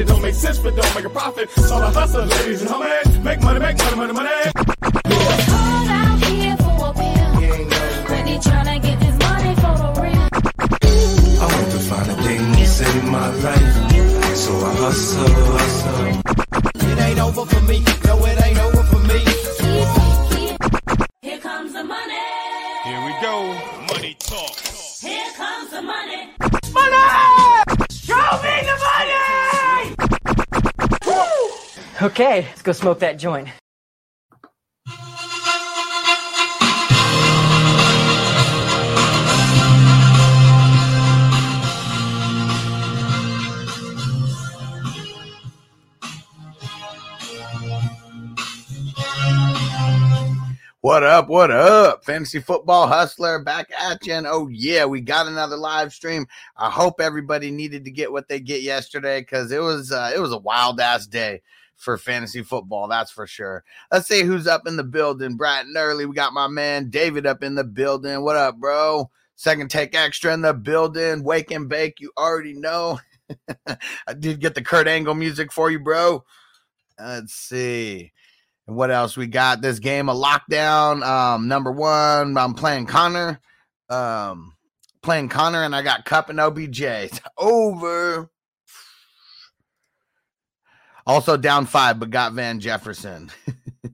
It don't make sense, but don't make a profit. So I hustle, ladies and homies. Make money, make money, money, money. I want to find a thing to save my life. So I hustle, hustle. It ain't over for me. No, it ain't over Okay, let's go smoke that joint. What up? What up? Fantasy football hustler back at you. And oh, yeah, we got another live stream. I hope everybody needed to get what they get yesterday because it was uh, it was a wild ass day for fantasy football. That's for sure. Let's see who's up in the building. Bright and early. We got my man David up in the building. What up, bro? Second take extra in the building. Wake and bake. You already know. I did get the Kurt Angle music for you, bro. Let's see. And what else we got? This game a lockdown. Um, number one, I'm playing Conner. Um, playing Conner, and I got Kupp and OBJ. It's over. Also down five, but got Van Jefferson.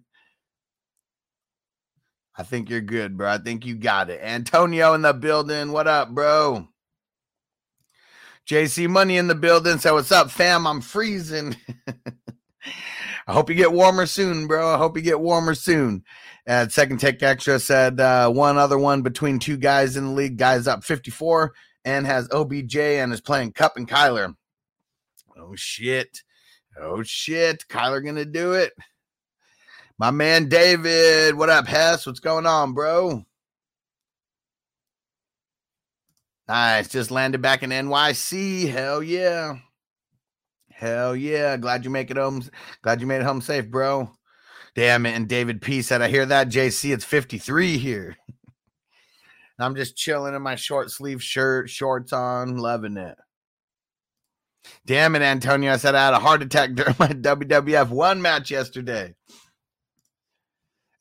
I think you're good, bro. I think you got it. Antonio in the building. What up, bro? JC Money in the building. So what's up, fam? I'm freezing. I hope you get warmer soon, bro. I hope you get warmer soon. And second take extra said uh, one other one between two guys in the league. Guys up 54 and has OBJ and is playing Kupp and Kyler. Oh shit. Oh shit. Kyler gonna do it. My man David. What up, Hess? What's going on, bro? Nice. Just landed back in NYC. Hell yeah. Hell yeah. Glad you make it home. Glad you made it home safe, bro. Damn it. And David P said, I hear that. JC, it's 53 here. I'm just chilling in my short sleeve shirt, shorts on, loving it. Damn it, Antonio. I said I had a heart attack during my WWF one match yesterday.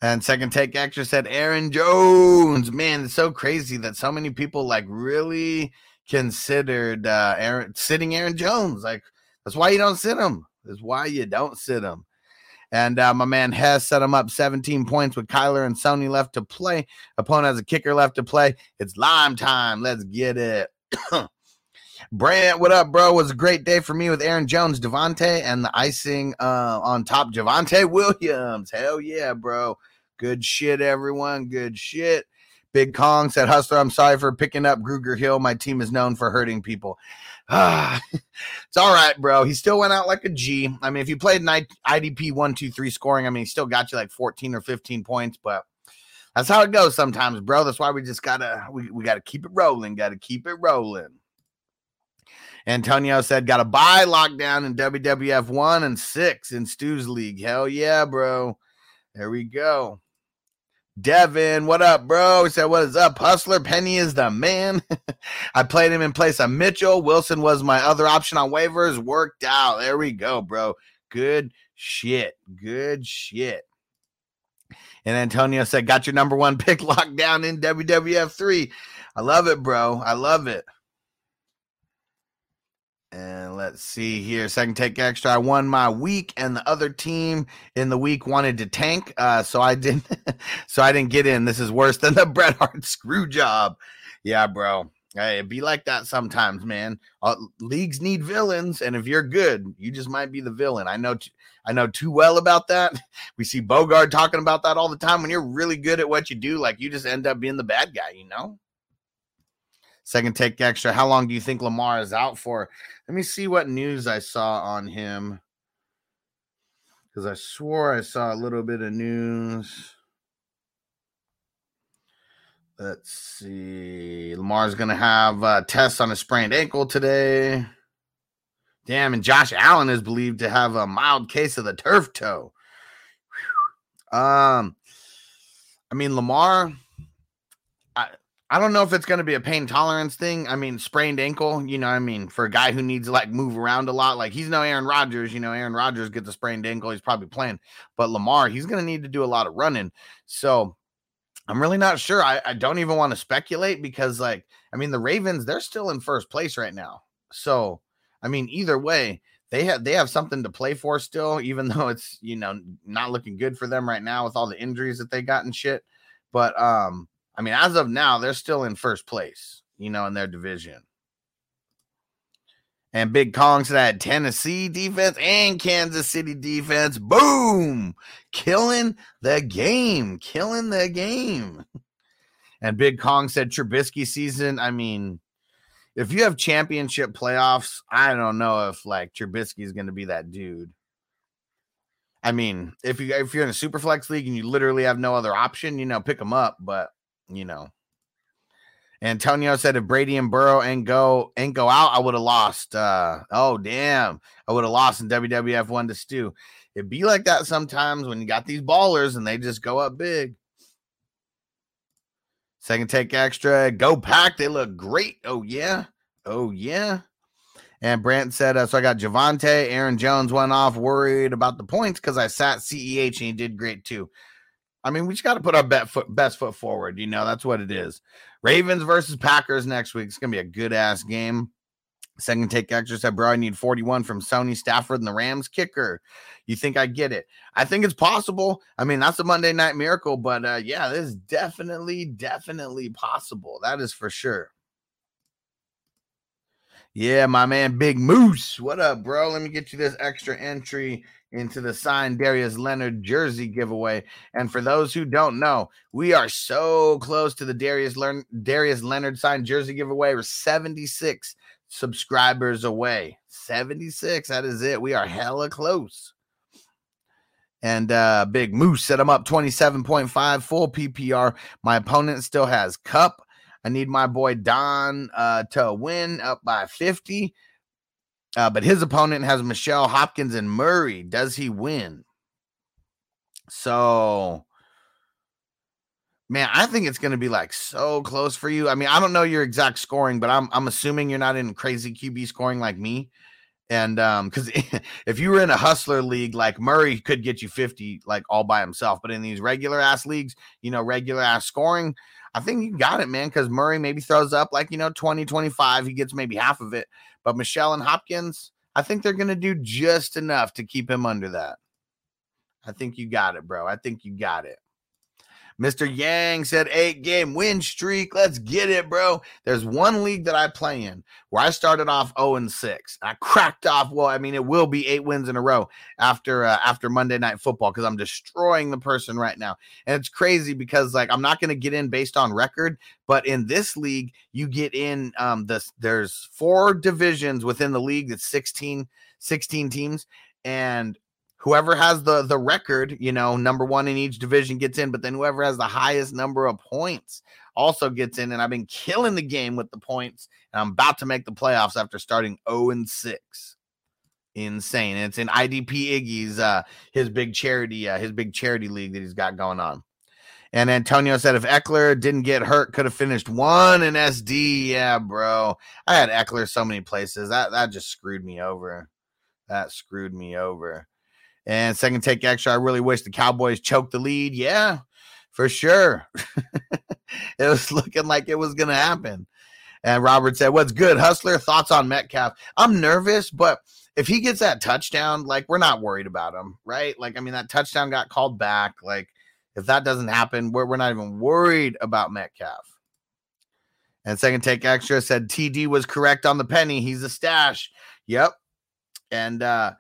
And second take extra said Aaron Jones. Man, it's so crazy that so many people like really considered uh Aaron sitting Aaron Jones. Like that's why you don't sit him. That's why you don't sit him. And uh, my man Hess set him up 17 points with Kyler and Sony left to play. Opponent has a kicker left to play. It's lime time. Let's get it. Brant, what up, bro? It was a great day for me with Aaron Jones, Devontae, and the icing uh, on top, Javonte Williams. Hell yeah, bro. Good shit, everyone. Good shit. Big Kong said, Hustler, I'm sorry for picking up Gruger Hill. My team is known for hurting people. Ah, it's all right, bro. He still went out like a G. I mean, if you played an IDP one, two, three scoring, I mean, he still got you like 14 or 15 points, but that's how it goes sometimes, bro. That's why we just gotta we, we gotta keep it rolling, gotta keep it rolling. Antonio said, got a buy lockdown in WWF one and six in Stu's league. Hell yeah, bro. There we go. Devin, what up, bro? He said, What is up, Hustler? Penny is the man. I played him in place of Mitchell. Wilson was my other option on waivers. Worked out. There we go, bro. Good shit. Good shit. And Antonio said, Got your number one pick locked down in WWF 3. I love it, bro. I love it. Let's see here. Second take extra. I won my week, and the other team in the week wanted to tank. Uh, so I didn't so I didn't get in. This is worse than the Bret Hart screw job. Yeah, bro. Hey, it be like that sometimes, man. Uh, leagues need villains, and if you're good, you just might be the villain. I know, t- I know too well about that. We see Bogard talking about that all the time. When you're really good at what you do, like you just end up being the bad guy, you know. Second take extra. How long do you think Lamar is out for? Let me see what news I saw on him. Because I swore I saw a little bit of news. Let's see. Lamar's going to have uh, tests on a sprained ankle today. Damn, and Josh Allen is believed to have a mild case of the turf toe. Um, I mean, Lamar, I, don't know if it's going to be a pain tolerance thing. I mean, sprained ankle, you know, I mean, for a guy who needs to like move around a lot, like he's no Aaron Rodgers, you know, Aaron Rodgers gets a sprained ankle, he's probably playing, but Lamar, he's going to need to do a lot of running. So, I'm really not sure. I, I don't even want to speculate because, like, I mean, the Ravens, they're still in first place right now. So, I mean, either way, they have they have something to play for still, even though it's you know not looking good for them right now with all the injuries that they got and shit. But um, I mean, as of now, they're still in first place, you know, in their division. And Big Kong said Tennessee defense and Kansas City defense. Boom! Killing the game. Killing the game. And Big Kong said Trubisky season. I mean, if you have championship playoffs, I don't know if like Trubisky is going to be that dude. I mean, if you if you're in a super flex league and you literally have no other option, you know, pick them up. But you know, Antonio said if Brady and Burrow and go and go out, I would have lost. Uh, oh damn, I would have lost in WWF one to Stu. It'd be like that sometimes when you got these ballers and they just go up big. Second take extra, go pack. They look great. Oh yeah, oh yeah. And Brant said, uh, so I got Javonte, Aaron Jones went off, worried about the points because I sat CEH and he did great too. I mean, we just got to put our bet foot, best foot forward. You know, that's what it is. Ravens versus Packers next week. It's going to be a good ass game. Second take extra said, bro, I need 41 from Sony Stafford and the Rams kicker. You think I get it? I think it's possible. I mean, that's a Monday night miracle, but uh, yeah, this is definitely, definitely possible. That is for sure. Yeah, my man Big Moose. What up, bro? Let me get you this extra entry into the signed Darius Leonard jersey giveaway. And for those who don't know, we are so close to the Darius Leonard, Darius Leonard signed jersey giveaway. We're 76 subscribers away. 76. That is it. We are hella close. And uh Big Moose set him up 27.5 full PPR. My opponent still has Kupp. I need my boy Don uh, to win up by 50. Uh, but his opponent has Michel Hopkins and Murray. Does he win? So, man, I think it's going to be like so close for you. I mean, I don't know your exact scoring, but I'm I'm assuming you're not in crazy QB scoring like me. And um, because if you were in a hustler league, like Murray could get you 50 like all by himself, but in these regular ass leagues, you know, regular ass scoring, I think you got it, man. Because Murray maybe throws up like, you know, 20, 25. He gets maybe half of it. But Michel and Hopkins, I think they're going to do just enough to keep him under that. I think you got it, bro. I think you got it. Mr. Yang said eight game win streak. Let's get it, bro. There's one league that I play in where I started off 0 and 6. I cracked off. Well, I mean, it will be eight wins in a row after uh, after Monday night football because I'm destroying the person right now. And it's crazy because like I'm not going to get in based on record, but in this league, you get in um there's four divisions within the league that's 16 16 teams and whoever has the the record, you know, number one in each division gets in, but then whoever has the highest number of points also gets in. And I've been killing the game with the points, and I'm about to make the playoffs after starting 0 and 6. Insane. It's in IDP Iggy's uh his big charity, uh, his big charity league that he's got going on. And Antonio said if Ekeler didn't get hurt, could have finished one in SD. Yeah, bro. I had Ekeler so many places. That that just screwed me over. That screwed me over. And second take extra, I really wish the Cowboys choked the lead. Yeah, for sure. it was looking like it was going to happen. And Robert said, What's good, Hustler? Thoughts on Metcalf? I'm nervous, but if he gets that touchdown, like, we're not worried about him, right? Like, I mean, that touchdown got called back. Like, if that doesn't happen, we're, we're not even worried about Metcalf. And second take extra said TD was correct on the penny. He's a stash. Yep. And uh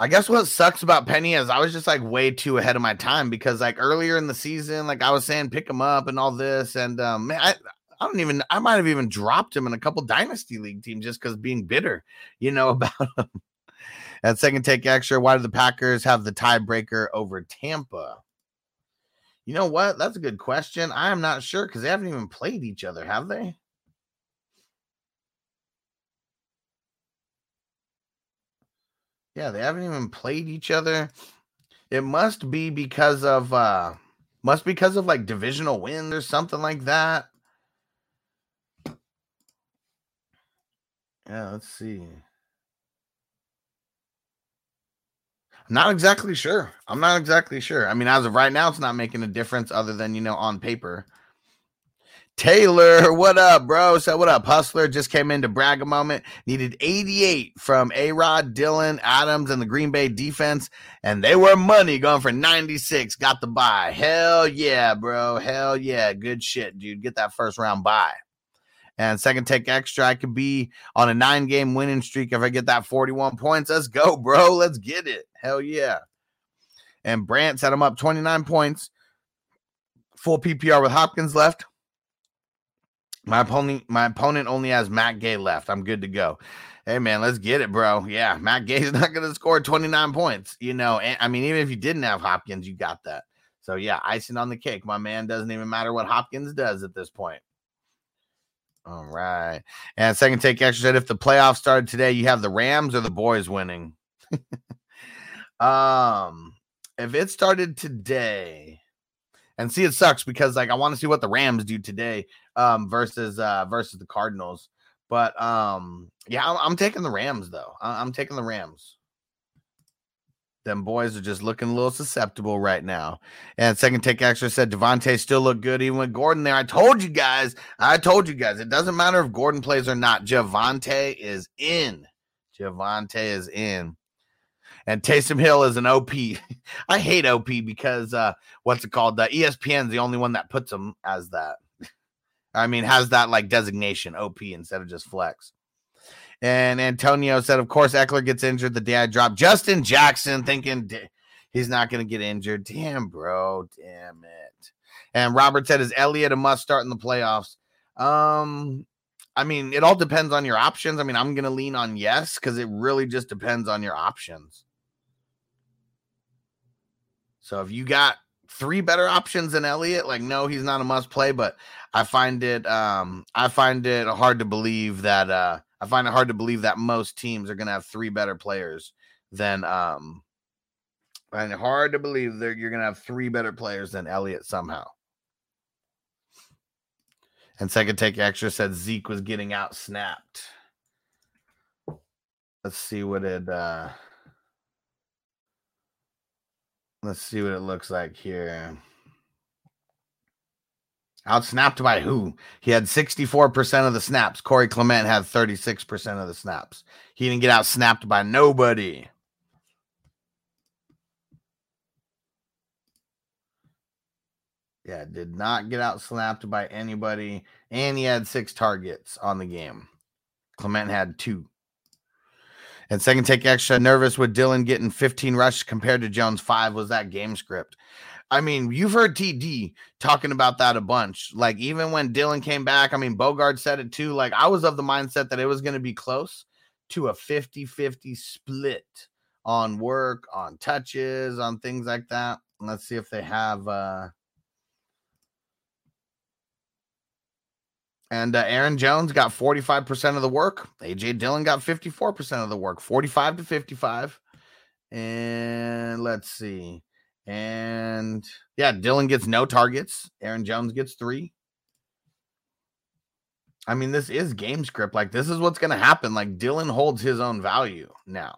I guess what sucks about Penny is I was just like way too ahead of my time because like earlier in the season, like I was saying pick him up and all this. And um man, I, I don't even I might have even dropped him in a couple dynasty league teams just because being bitter, you know, about him. And second take extra, why do the Packers have the tiebreaker over Tampa? You know what? That's a good question. I am not sure because they haven't even played each other, have they? Yeah, they haven't even played each other. It must be because of uh must be because of like divisional wins or something like that. Yeah, let's see. Not exactly sure. I'm not exactly sure. I mean, as of right now, it's not making a difference other than, you know, on paper. Taylor, what up, bro? So what up? Hustler just came in to brag a moment. Needed 88 from A Rod, Dillon, Adams, and the Green Bay defense, and they were money going for 96. Got the buy. Hell yeah, bro. Hell yeah. Good shit, dude. Get that first round buy. And second take extra, I could be on a nine game winning streak if I get that 41 points. Let's go, bro. Let's get it. Hell yeah. And Brant set him up 29 points. Full PPR with Hopkins left. My opponent, my opponent only has Matt Gay left. I'm good to go. Hey man, let's get it, bro. Yeah, Matt Gay's not going to score 29 points. You know, and, I mean, even if you didn't have Hopkins, you got that. So yeah, icing on the cake. My man doesn't even matter what Hopkins does at this point. All right. And second take extra said if the playoffs started today, you have the Rams or the boys winning. um, if it started today, and see, it sucks because like I want to see what the Rams do today um versus uh versus the Cardinals. But um, yeah, I'm, I'm taking the Rams though. I- I'm taking the Rams. Them boys are just looking a little susceptible right now. And second take extra said Devontae still look good even with Gordon there. I told you guys. I told you guys. It doesn't matter if Gordon plays or not. Javonte is in. Javonte is in. And Taysom Hill is an OP. I hate OP because uh what's it called? The ESPN's the only one that puts him as that. I mean, has that like designation OP instead of just flex. And Antonio said, of course, Ekeler gets injured the day I drop. Justin Jackson thinking "D- he's not going to get injured. Damn, bro. Damn it. And Robert said, is Elliott a must start in the playoffs? Um, I mean, it all depends on your options. I mean, I'm going to lean on yes because it really just depends on your options. So if you got three better options than Elliott, like no, he's not a must play, but I find it um I find it hard to believe that uh I find it hard to believe that most teams are gonna have three better players than um and hard to believe that you're gonna have three better players than Elliott somehow. And second take extra said Zeke was getting out snapped. Let's see what it uh let's see what it looks like here. Outsnapped by who? He had 64% of the snaps. Corey Clement had 36% of the snaps. He didn't get outsnapped by nobody. Yeah, did not get outsnapped by anybody. And he had six targets on the game. Clement had two. And second take extra nervous with Dillon getting 15 rushes compared to Jones five. Was that game script? I mean, you've heard TD talking about that a bunch. Like, even when Dillon came back, I mean, Bogard said it too. Like, I was of the mindset that it was going to be close to a 50 50 split on work, on touches, on things like that. Let's see if they have. uh And uh, Aaron Jones got 45% of the work. AJ Dillon got 54% of the work, 45 to 55. And let's see. And yeah, Dillon gets no targets. Aaron Jones gets three. I mean, this is game script. Like, this is what's going to happen. Like, Dillon holds his own value now.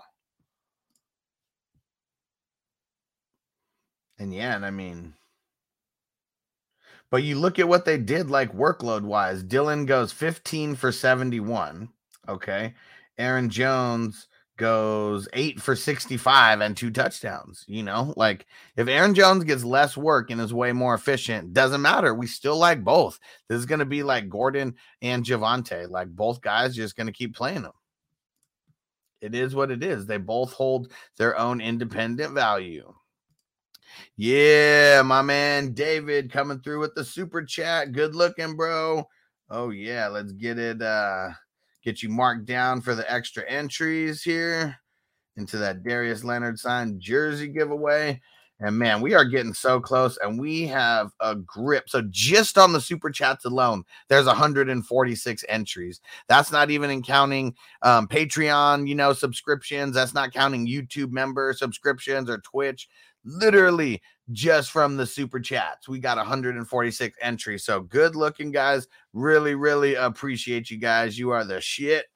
And yeah, and I mean, but you look at what they did, like workload wise. Dillon goes 15 for 71. Okay. Aaron Jones goes eight for 65 and two touchdowns. You know, like if Aaron Jones gets less work and is way more efficient, doesn't matter. We still like both. This is going to be like Gordon and Javonte. Like both guys just going to keep playing them. It is what it is. They both hold their own independent value. Yeah, my man David coming through with the super chat. Good looking, bro. Oh yeah, let's get it uh get you marked down for the extra entries here into that Darius Leonard signed jersey giveaway. And man, we are getting so close and we have a grip. So just on the super chats alone, there's 146 entries. That's not even in counting um, Patreon, you know, subscriptions. That's not counting YouTube member subscriptions or Twitch. Literally just from the super chats, we got 146 entries. So good looking guys. Really, really appreciate you guys. You are the shit.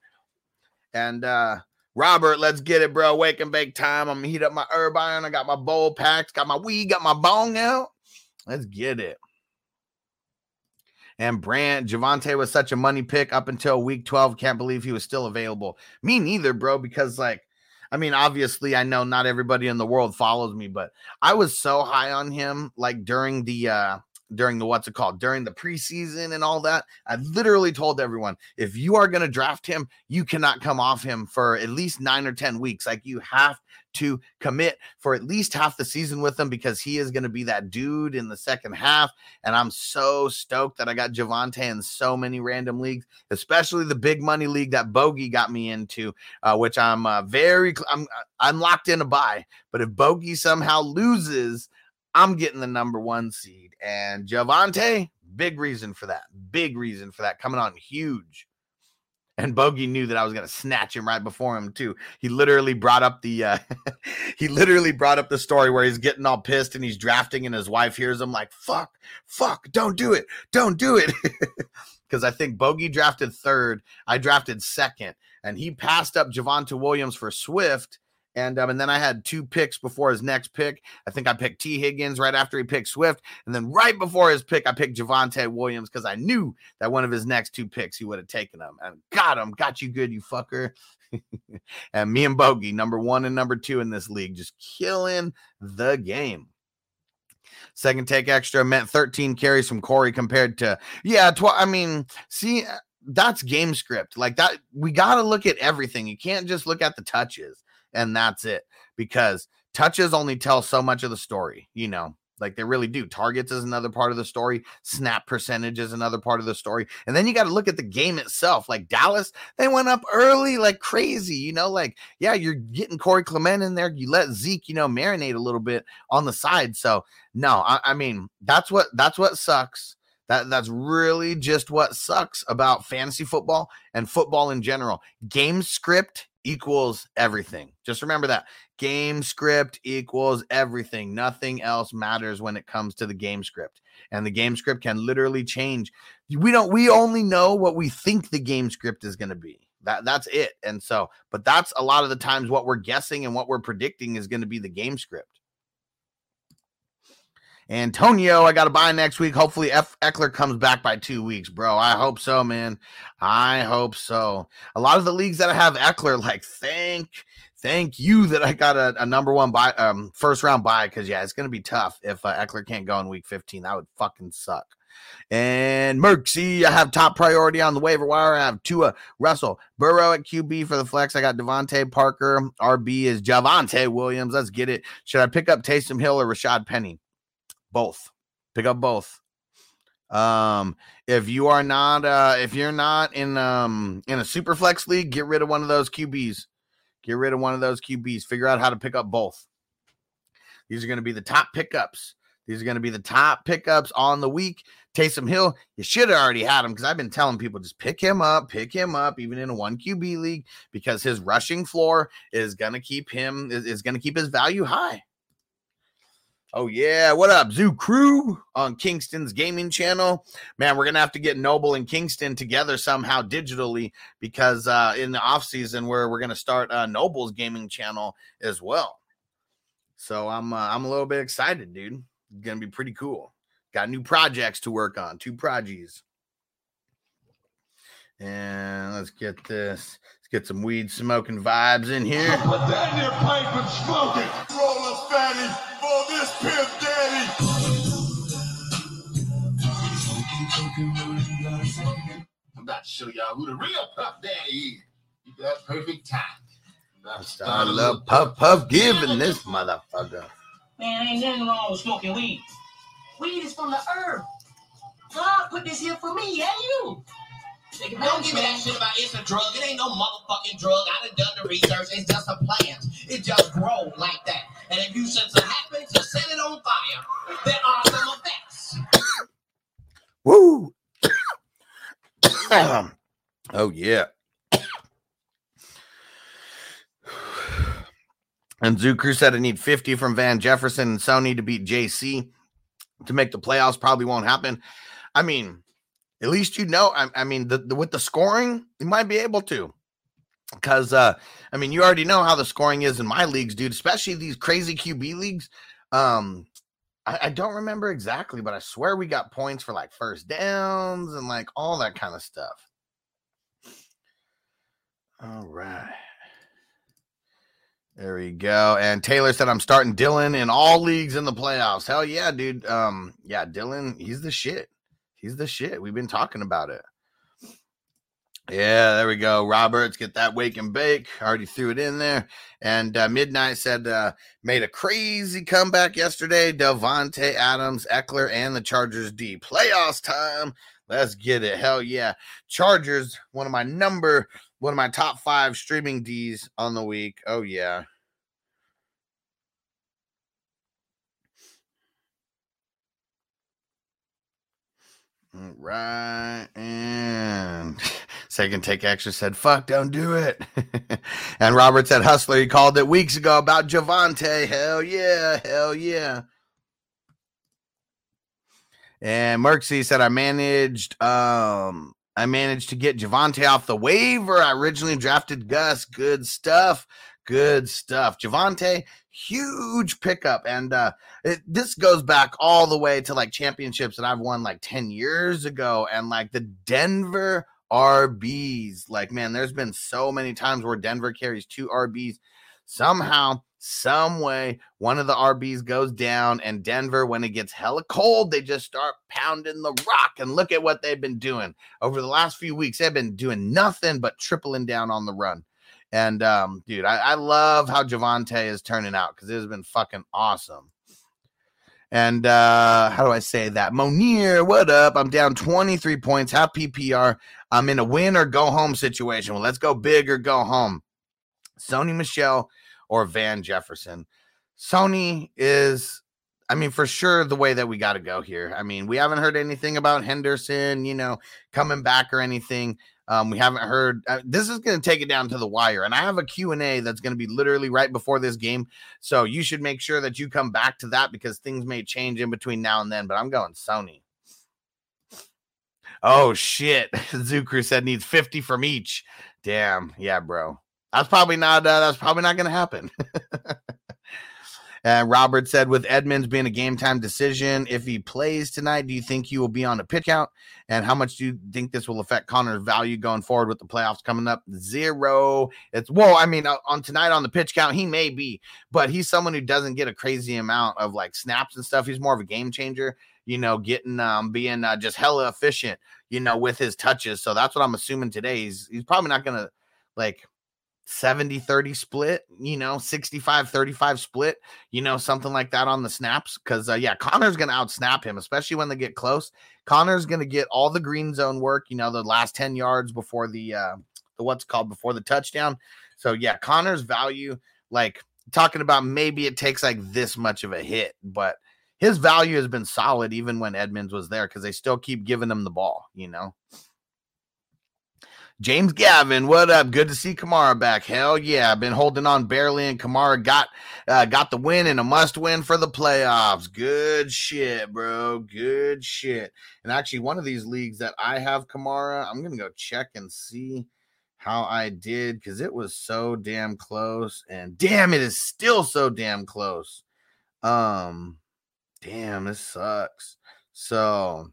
And uh Robert, let's get it, bro. Wake and bake time. I'm gonna heat up my herb iron. I got my bowl packed, got my weed, got my bong out. Let's get it. And Brant Javonte was such a money pick up until week 12. Can't believe he was still available. Me neither, bro, because like I mean, obviously, I know not everybody in the world follows me, but I was so high on him like during the uh during the what's it called during the preseason and all that. I literally told everyone if you are going to draft him, you cannot come off him for at least nine or 10 weeks. Like you have to commit for at least half the season with him because he is going to be that dude in the second half. And I'm so stoked that I got Javonte in so many random leagues, especially the big money league that Bogey got me into, uh, which I'm uh, very, I'm, I'm locked in a buy. But if Bogey somehow loses, I'm getting the number one seed. And Javonte, big reason for that. Big reason for that. Coming on huge. And Bogey knew that I was gonna snatch him right before him too. He literally brought up the uh he literally brought up the story where he's getting all pissed and he's drafting and his wife hears him like fuck, fuck, don't do it, don't do it. Because I think Bogey drafted third, I drafted second, and he passed up Javonte Williams for Swift and um, and then I had two picks before his next pick. I think I picked T. Higgins right after he picked Swift. And then right before his pick, I picked Javonte Williams because I knew that one of his next two picks he would have taken him. And got him. Got you good, you fucker. and me and Bogey, number one and number two in this league, just killing the game. Second take extra meant 13 carries from Corey compared to, yeah, tw- I mean, see, that's game script. Like that, we got to look at everything. You can't just look at the touches and that's it because touches only tell so much of the story, you know. Like they really do. Targets is another part of the story. Snap percentage is another part of the story. And then you got to look at the game itself. Like Dallas, they went up early like crazy. You know, like, yeah, you're getting Corey Clement in there. You let Zeke, you know, marinate a little bit on the side. So no, I, I mean, that's what that's what sucks. That that's really just what sucks about fantasy football and football in general. Game script equals everything. Just remember that game script equals everything. Nothing else matters when it comes to the game script. And the game script can literally change. We don't we only know what we think the game script is going to be. That that's it. And so, but that's a lot of the times what we're guessing and what we're predicting is going to be the game script. Antonio, I got to buy next week. Hopefully, F. Ekeler comes back by two weeks, bro. I hope so, man. I hope so. A lot of the leagues that I have Ekeler, like, thank, thank you that I got a, a number one buy, um, first round buy, because yeah, it's gonna be tough if uh, Ekeler can't go in week 15. That would fucking suck. And Merksy, I have top priority on the waiver wire. I have Tua Russell Burrow at QB for the flex. I got DeVante Parker. RB is Javonte Williams. Let's get it. Should I pick up Taysom Hill or Rashad Penny? Both. Pick up both. Um if you are not uh if you're not in um in a super flex league get rid of one of those qb's get rid of one of those qb's figure out how to pick up both. These are going to be the top pickups. These are going to be the top pickups on the week. Taysom Hill, you should have already had him because I've been telling people just pick him up, pick him up, even in a one QB league, because his rushing floor is going to keep him is, is going to keep his value high. Oh yeah, what up, Zoo Crew on Kingston's gaming channel? Man, we're gonna have to get Noble and Kingston together somehow digitally because uh, in the off season where we're gonna start uh, Noble's gaming channel as well. So I'm uh, I'm a little bit excited, dude. gonna be pretty cool. Got new projects to work on, two projects. And let's get this. Let's get some weed smoking vibes in here. Put that in your pipe and smoke it. Roll a fatty for this pimp daddy. I'm about to show y'all who the real Puff Daddy is. You got perfect time. I love puff puff giving this motherfucker. Man, ain't nothing wrong with smoking weed. Weed is from the herb. God put this here for me and you. Take it Don't give me that shit about it's a drug. It ain't no motherfucking drug. I done done the research. It's just a plant. It just grows like that. And if you should happen to set it on fire, there are some effects. Woo! Um, oh yeah. And Zucker said I need 50 from Van Jefferson and Sony to beat JC to make the playoffs. Probably won't happen. I mean, at least you know. I, I mean, the, the, with the scoring, you might be able to. Because, uh, I mean, you already know how the scoring is in my leagues, dude, especially these crazy QB leagues. Um, I, I don't remember exactly, but I swear we got points for like first downs and like all that kind of stuff. All right. There we go. And Taylor said I'm starting Dillon in all leagues in the playoffs. Hell yeah, dude. Um, yeah, Dillon, he's the shit. He's the shit. We've been talking about it. Yeah, there we go. Roberts, get that wake and bake. Already threw it in there. And uh, Midnight said uh, made a crazy comeback yesterday. Davante Adams, Ekeler, and the Chargers D. Playoffs time. Let's get it. Hell yeah. Chargers, one of my number, one of my top five streaming Ds on the week. Oh yeah. Right. And second take extra said, fuck, don't do it. and Robert said, Hustler, he called it weeks ago about Javonte. Hell yeah. Hell yeah. And Merksy said, I managed, um, I managed to get Javonte off the waiver. I originally drafted Gus. Good stuff. Good stuff. Javonte, huge pickup. And uh it, this goes back all the way to like championships that I've won like 10 years ago. And like the Denver RBs, like, man, there's been so many times where Denver carries two RBs. Somehow, some way, one of the RBs goes down, and Denver, when it gets hella cold, they just start pounding the rock. And look at what they've been doing over the last few weeks. They've been doing nothing but tripling down on the run. And um, dude, I, I love how Javonte is turning out because it has been fucking awesome. And uh, how do I say that? Monier, what up? I'm down 23 points, half PPR. I'm in a win or go home situation. Well, let's go big or go home. Sony Michel or Van Jefferson. Sony is, I mean, for sure the way that we got to go here. I mean, we haven't heard anything about Henderson, you know, coming back or anything. Um, we haven't heard. Uh, this is going to take it down to the wire, and I have a Q and A that's going to be literally right before this game. So you should make sure that you come back to that because things may change in between now and then. But I'm going Sony. Oh shit! Zucker said needs 50 from each. Damn, yeah, bro. That's probably not. Uh, that's probably not going to happen. And Robert said, with Edmonds being a game time decision, if he plays tonight, do you think he will be on a pitch count? And how much do you think this will affect Conner's value going forward with the playoffs coming up? Zero. It's well, I mean, uh, on tonight on the pitch count, he may be, but he's someone who doesn't get a crazy amount of like snaps and stuff. He's more of a game changer, you know, getting um being uh, just hella efficient, you know, with his touches. So that's what I'm assuming today. He's he's probably not gonna like 70 30 split, you know, 65 35 split, you know, something like that on the snaps. Cause, uh, yeah, Conner's going to outsnap him, especially when they get close. Conner's going to get all the green zone work, you know, the last 10 yards before the, uh, the what's called before the touchdown. So, yeah, Conner's value, like talking about maybe it takes like this much of a hit, but his value has been solid even when Edmonds was there because they still keep giving him the ball, you know. James Gavin, what up? Good to see Kamara back. Hell yeah, been holding on barely, and Kamara got uh, got the win and a must win for the playoffs. Good shit, bro. Good shit. And actually, one of these leagues that I have Kamara, I'm gonna go check and see how I did because it was so damn close, and damn, it is still so damn close. Um, damn, this sucks. So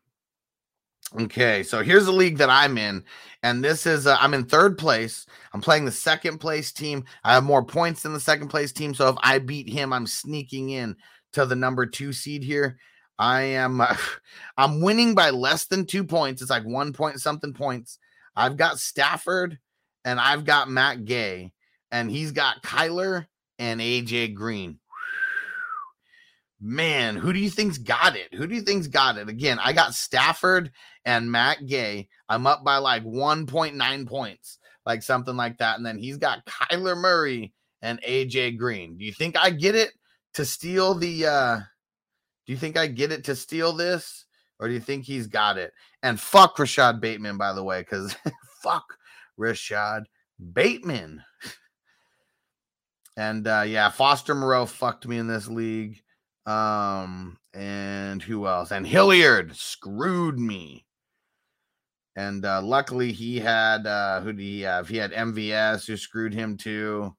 Okay, so here's the league that I'm in, and this is uh, I'm in third place. I'm playing the second place team. I have more points than the second place team, so if I beat him, I'm sneaking in to the number two seed here. I am uh, I'm winning by less than two points. It's like one point something points. I've got Stafford and I've got Matt Gay, and he's got Kyler and AJ Green. Man, who do you think's got it? Who do you think's got it? Again, I got Stafford and Matt Gay. I'm up by like 1.9 points, like something like that. And then he's got Kyler Murray and AJ Green. Do you think I get it to steal the uh do you think I get it to steal this? Or do you think he's got it? And fuck Rashad Bateman, by the way, because fuck Rashad Bateman. And uh yeah, Foster Moreau fucked me in this league. Um, and who else? And Hilliard screwed me. And uh luckily he had uh who did he have? He had MVS who screwed him too.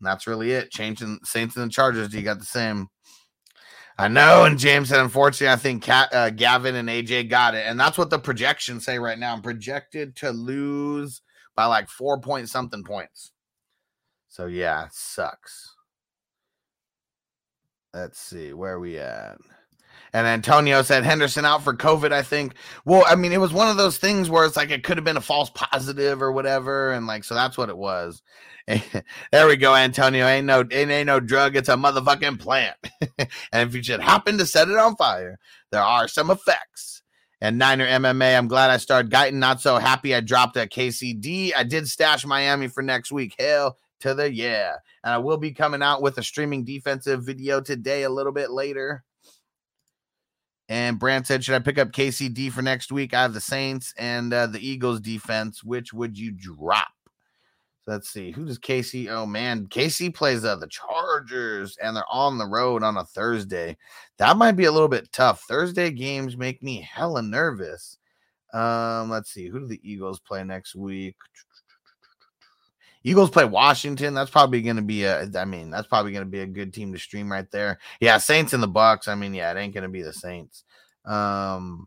And that's really it. Changing Saints and the Chargers, you got the same. I know. And James said, unfortunately, I think Cat, uh, Gavin and AJ got it. And that's what the projections say right now. I'm projected to lose by like four point something points. So, yeah, sucks. Let's see. Where we at? And Antonio said Henderson out for COVID, I think. Well, I mean, it was one of those things where it's like it could have been a false positive or whatever. And like, so that's what it was. there we go, Antonio. Ain't no, it ain't no drug. It's a motherfucking plant. and if you should happen to set it on fire, there are some effects. And Niner MMA, I'm glad I started Guyton. Not so happy I dropped a KCD. I did stash Miami for next week. Hell to the yeah. And I will be coming out with a streaming defensive video today, a little bit later. And Brand said, Should I pick up KCD for next week? I have the Saints and uh, the Eagles defense. Which would you drop? So let's see. Who does KC? Oh man, KC plays uh, the Chargers and they're on the road on a Thursday. That might be a little bit tough. Thursday games make me hella nervous. Um, let's see. Who do the Eagles play next week? Eagles play Washington. That's probably going to be a. I mean, that's probably going to be a good team to stream right there. Yeah, Saints and the Bucks. I mean, yeah, it ain't going to be the Saints. Um,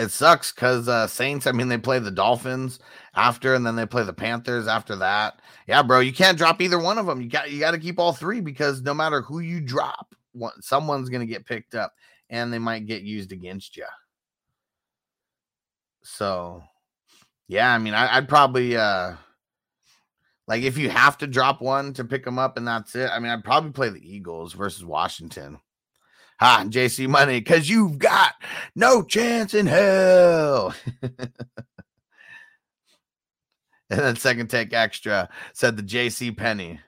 It sucks because uh, Saints. I mean, they play the Dolphins after, and then they play the Panthers after that. Yeah, bro, you can't drop either one of them. You got you got to keep all three because no matter who you drop, one, someone's gonna get picked up, and they might get used against you. So, yeah, I mean, I, I'd probably uh like if you have to drop one to pick them up, and that's it. I mean, I'd probably play the Eagles versus Washington. Ha, JC Money, because you've got no chance in hell. and then second take extra said the JC Penny.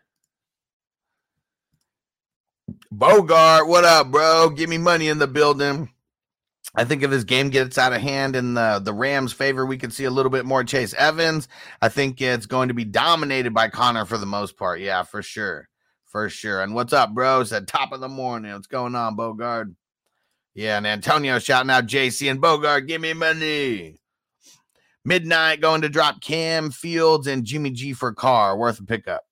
Bogart, what up, bro? Give me money in the building. I think if this game gets out of hand in the, the Rams' favor, we could see a little bit more Chase Edmonds. I think it's going to be dominated by Conner for the most part. Yeah, for sure. For sure. And what's up, bro? Said top of the morning. What's going on, Bogart? Yeah, and Antonio shouting out JC and Bogart, give me money. Midnight going to drop Cam Fields and Jimmy G for car worth a pickup.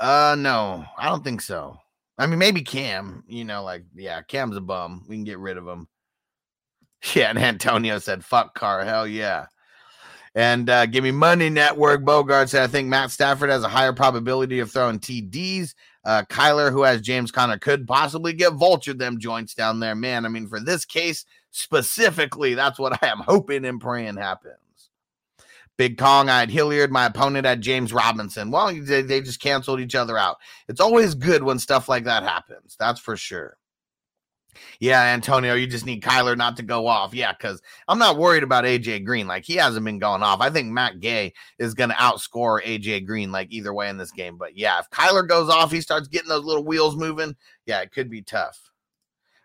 Uh no, I don't think so. I mean, maybe Cam, you know, like, yeah, Cam's a bum. We can get rid of him. Yeah, and Antonio said, fuck car, hell yeah. And uh, give me money network. Bogart said, I think Matt Stafford has a higher probability of throwing TDs. Uh, Kyler, who has James Conner, could possibly get vultured them joints down there. Man, I mean, for this case specifically, that's what I am hoping and praying happens. Big Kong, I had Hilliard. My opponent had James Robinson. Well, they, they just canceled each other out. It's always good when stuff like that happens. That's for sure. Yeah, Antonio, you just need Kyler not to go off. Yeah, because I'm not worried about AJ Green. Like he hasn't been going off. I think Matt Gay is going to outscore AJ Green like either way in this game. But yeah, if Kyler goes off, he starts getting those little wheels moving. Yeah, it could be tough.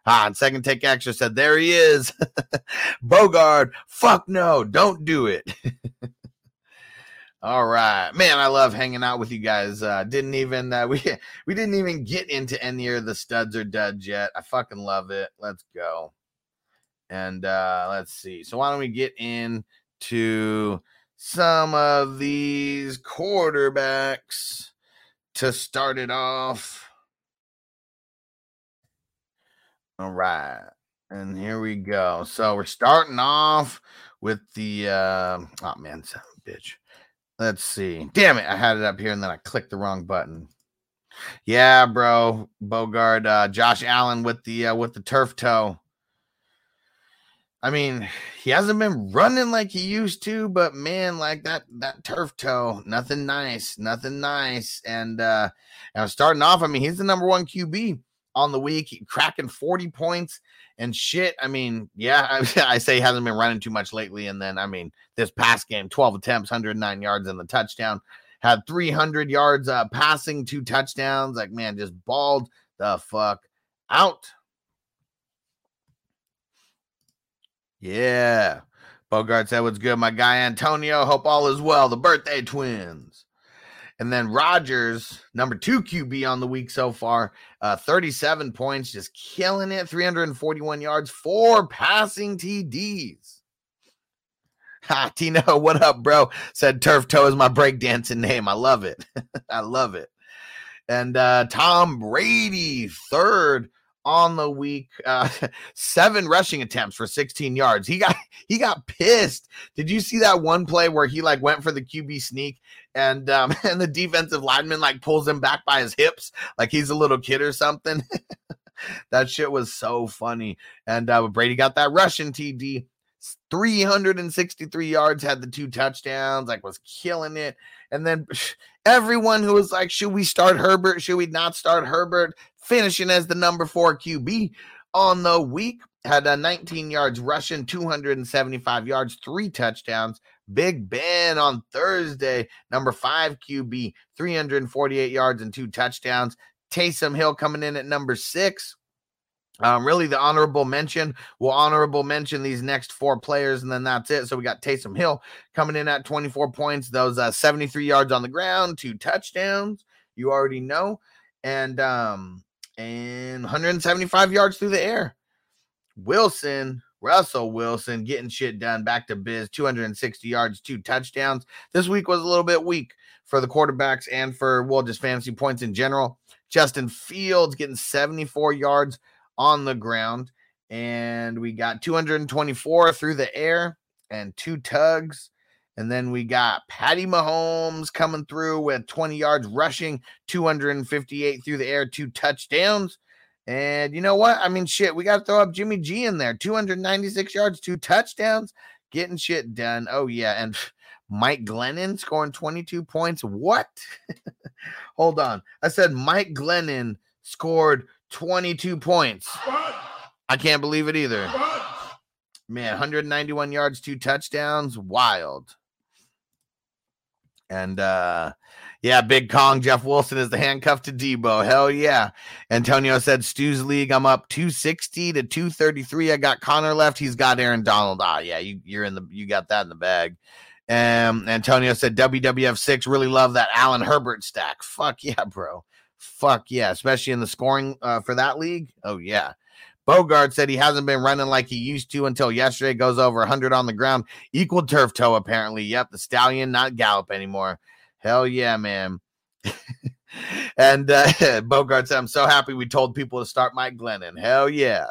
Ah, and second take extra said, there he is. Bogard, fuck no, don't do it. All right, man. I love hanging out with you guys. Uh, didn't even uh, we we didn't even get into any of the studs or duds yet. I fucking love it. Let's go. And uh, let's see. So why don't we get into some of these quarterbacks to start it off? All right. And here we go. So we're starting off with the uh, oh man, son bitch. Let's see. Damn it, I had it up here and then I clicked the wrong button. Yeah, bro. Bogard, uh, Josh Allen with the uh, with the turf toe. I mean, he hasn't been running like he used to, but man, like that that turf toe, nothing nice, nothing nice. And uh and starting off, I mean, he's the number one QB on the week, cracking 40 points and shit. I mean, yeah, I, I, say he hasn't been running too much lately. And then, I mean, this past game, 12 attempts, 109 yards in the touchdown, had 300 yards uh, passing, two touchdowns. Like, man, just balled the fuck out. Yeah. Bogart said, What's good, my guy Antonio? Hope all is well. The birthday twins. And then Rodgers, number two QB on the week so far, uh, 37 points, just killing it, 341 yards, four passing TDs. Ha, Tino, what up, bro? Said Turf Toe is my breakdancing name. I love it. I love it. And uh, Tom Brady, third on the week. Uh, seven rushing attempts for 16 yards. He got he got pissed. Did you see that one play where he like went for the QB sneak and um and the defensive lineman like pulls him back by his hips like he's a little kid or something? that shit was so funny. And uh, Brady got that rushing TD. 363 yards, had the two touchdowns, like was killing it. And then everyone who was like, should we start Herbert? Should we not start Herbert? Finishing as the number four QB on the week, had a 19 yards rushing, 275 yards, three touchdowns. Big Ben on Thursday, number five QB, 348 yards and two touchdowns. Taysom Hill coming in at number six, um, really, the honorable mention. We'll honorable mention these next four players, and then that's it. So we got Taysom Hill coming in at 24 points, those uh, 73 yards on the ground, two touchdowns. You already know, and um, and 175 yards through the air. Wilson, Russell Wilson, getting shit done. Back to biz, 260 yards, two touchdowns. This week was a little bit weak for the quarterbacks and for well, just fantasy points in general. Justin Fields getting 74 yards on the ground. And we got 224 through the air and two tugs. And then we got Patty Mahomes coming through with 20 yards rushing, 258 through the air, two touchdowns. And you know what? I mean, shit, we got to throw up Jimmy G in there 296 yards, two touchdowns, getting shit done. Oh, yeah. And Mike Glennon scoring 22 points. What? Hold on. I said Mike Glennon scored 22 points. I can't believe it either. Man, 191 yards, two touchdowns. Wild. And uh yeah, Big Kong, Jeff Wilson is the handcuff to Deebo. Hell yeah. Antonio said Stu's league. I'm up 260 to 233. I got Conner left. He's got Aaron Donald. Ah, yeah, you, you're in the you got that in the bag. Um, Antonio said WWF six. Really love that Allen Herbert stack. Fuck yeah, bro. Fuck yeah, especially in the scoring uh, for that league. Oh yeah. Bogart said he hasn't been running like he used to until yesterday. Goes over 100 on the ground. Equal turf toe, apparently. Yep, the stallion, not Gallup anymore. Hell yeah, man. and uh, Bogart said, I'm so happy we told people to start Mike Glennon. Hell yeah.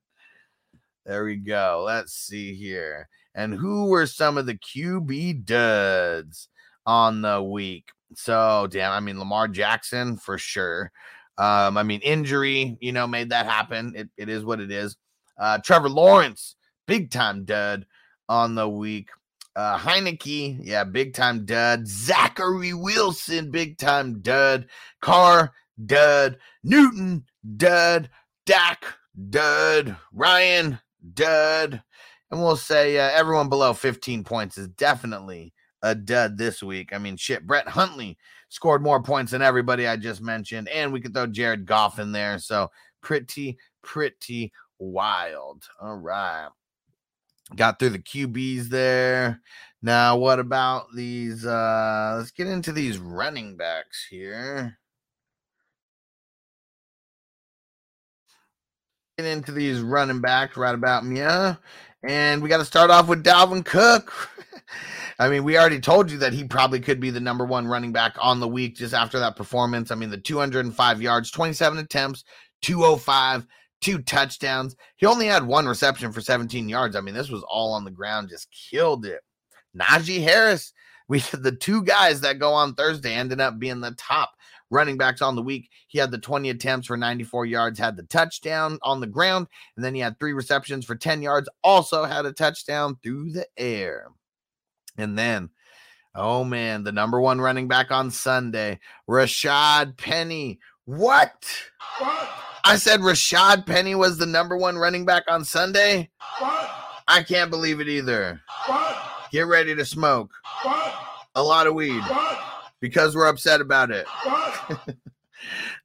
there we go. Let's see here. And who were some of the QB duds on the week? So, damn, I mean, Lamar Jackson for sure. Um, I mean, injury, you know, made that happen. It, it is what it is. Uh, Trevor Lawrence, big time dud on the week. Uh, Heinicke, yeah, big time dud. Zachary Wilson, big time dud. Carr, dud. Newton, dud. Dak, dud. Ryan, dud. And we'll say uh, everyone below 15 points is definitely a dud this week. I mean, shit, Brett Huntley scored more points than everybody I just mentioned, and we could throw Jared Goff in there. So pretty, pretty wild. All right. Got through the QBs there. Now, what about these? Uh, let's get into these running backs here. Get into these running backs right about me. Yeah. And we got to start off with Dalvin Cook. I mean, we already told you that he probably could be the number one running back on the week just after that performance. I mean, the 205 yards, 27 attempts, 205, two touchdowns. He only had one reception for 17 yards. I mean, this was all on the ground, just killed it. Najee Harris, we the two guys that go on Thursday ended up being the top running backs on the week. He had the 20 attempts for 94 yards, had the touchdown on the ground, and then he had three receptions for 10 yards, also had a touchdown through the air. And then, oh man, the number one running back on Sunday, Rashaad Penny. What? What? I said Rashaad Penny was the number one running back on Sunday. What? I can't believe it either. What? Get ready to smoke What? a lot of weed because we're upset about it.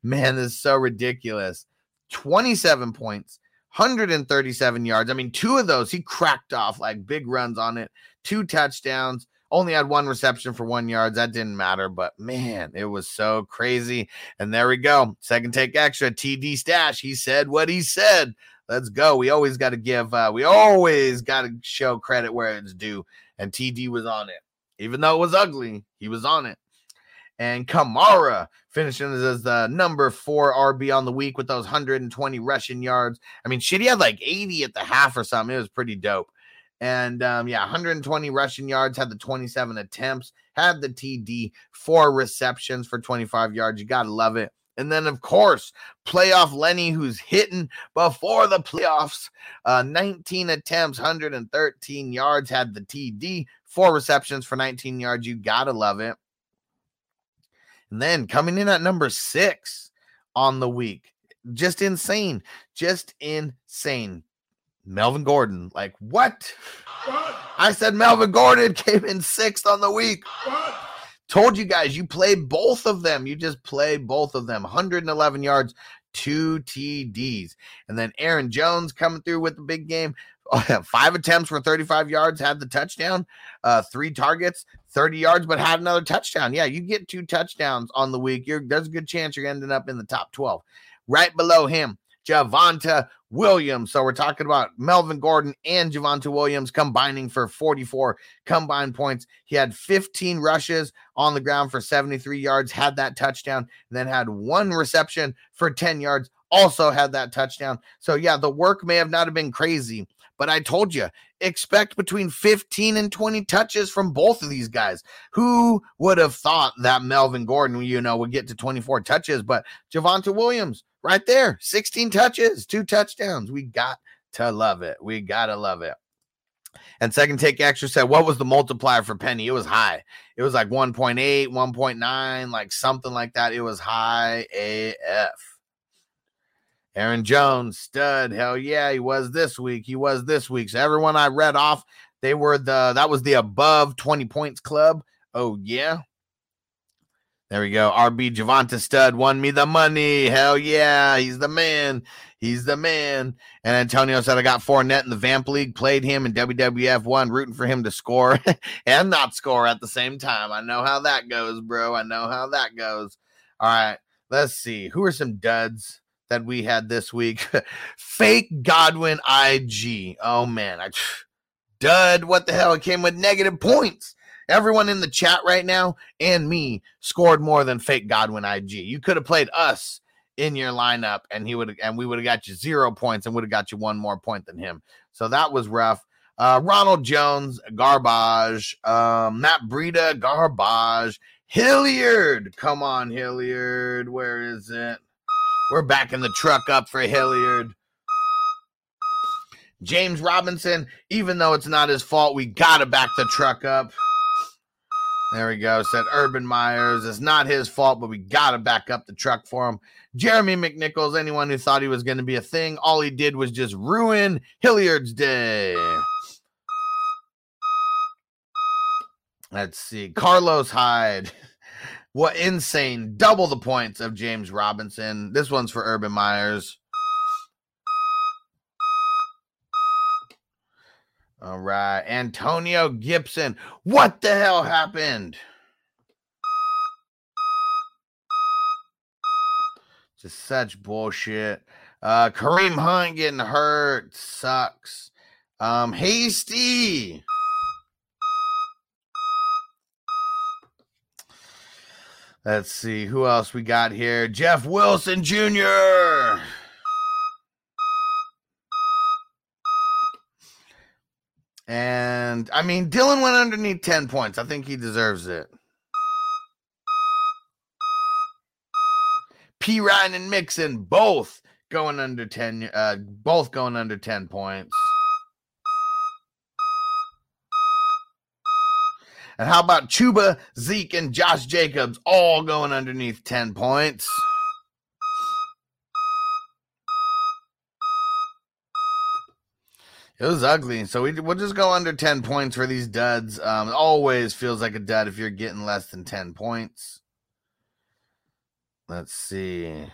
Man, this is so ridiculous. 27 points, 137 yards. I mean, two of those he cracked off like big runs on it, two touchdowns. Only had one reception for one yards. That didn't matter, but man, it was so crazy. And there we go. Second take extra. TD stash. He said what he said. Let's go. We always got to give, uh, we always got to show credit where it's due. And TD was on it. Even though it was ugly, he was on it and Kamara finishing as the number four RB on the week with those 120 rushing yards. I mean, shit, he had like 80 at the half or something. It was pretty dope. And um, yeah, 120 rushing yards, had the 27 attempts, had the TD, four receptions for 25 yards. You got to love it. And then, of course, playoff Lenny, who's hitting before the playoffs. Uh, 19 attempts, 113 yards, had the TD, four receptions for 19 yards. You got to love it. And then coming in at number six on the week, just insane, just insane. Melvin Gordon, like what? What? I said Melvin Gordon came in sixth on the week. What? Told you guys, you play both of them. You just play both of them. 111 yards, two TDs. And then Aaron Jones coming through with the big game. Five attempts for 35 yards, had the touchdown, uh, three targets, 30 yards, but had another touchdown. Yeah, you get two touchdowns on the week. You're there's a good chance you're ending up in the top 12. Right below him, Javonte Williams. So we're talking about Melvin Gordon and Javonte Williams combining for 44 combined points. He had 15 rushes on the ground for 73 yards, had that touchdown, then had one reception for 10 yards, also had that touchdown. So yeah, the work may have not have been crazy, but I told you, expect between 15 and 20 touches from both of these guys. Who would have thought that Melvin Gordon, you know, would get to 24 touches? But Javonte Williams, right there, 16 touches, two touchdowns. We got to love it. We got to love it. And second take extra said, what was the multiplier for Penny? It was high. It was like 1.8, 1.9, like something like that. It was high AF. Aaron Jones, stud. Hell yeah, he was this week. He was this week. So everyone I read off, they were the that was the above 20 points club. Oh, yeah. There we go. RB Javonte Stud won me the money. Hell yeah. He's the man. He's the man. And Antonio said I got Fournette in the Vamp League, played him in WWF one, rooting for him to score and not score at the same time. I know how that goes, bro. I know how that goes. All right. Let's see. Who are some duds? that we had this week. Fake Godwin IG. Oh man, I dud. What the hell? It came with negative points. Everyone in the chat right now and me scored more than fake Godwin IG. You could have played us in your lineup and he would and we would have got you zero points and would have got you one more point than him. So that was rough. Uh, Ronald Jones, garbage. Um, Matt Breida, garbage. Hilliard, come on, Hilliard. Where is it? We're backing the truck up for Hilliard. James Robinson, even though it's not his fault, we got to back the truck up. There we go. Said Urban Myers. It's not his fault, but we got to back up the truck for him. Jeremy McNichols, anyone who thought he was going to be a thing, all he did was just ruin Hilliard's day. Let's see. Carlos Hyde. What insane. Double the points of James Robinson. This one's for Urban Myers. All right. Antonio Gibson. What the hell happened? Just such bullshit. Uh Kareem Hunt getting hurt sucks. Um Hasty. Let's see who else we got here. Jeff Wilson Jr. And I mean, Dillon went underneath 10 points. I think he deserves it. P. Ryan and Mixon both going under 10, uh, both going under 10 points. And how about Chuba, Zeke, and Josh Jacobs all going underneath 10 points? It was ugly. So we, we'll just go under 10 points for these duds. Um, always feels like a dud if you're getting less than 10 points. Let's see.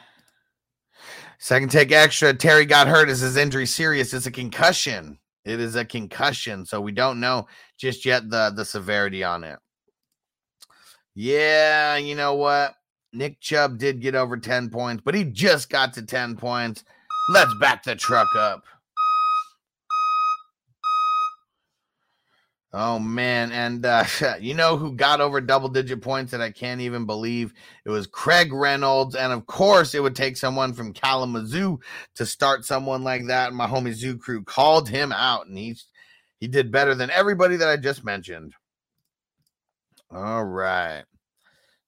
Second take extra. Terry got hurt. Is his injury serious? It's a concussion. It is a concussion. So we don't know just yet the, the severity on it. Yeah, you know what? Nick Chubb did get over 10 points, but he just got to 10 points. Let's back the truck up. Oh man, and uh, you know who got over double digit points that I can't even believe? It was Craig Reynolds, and of course, it would take someone from Kalamazoo to start someone like that. And my homie Zoo Crew called him out, and he's he did better than everybody that I just mentioned. All right.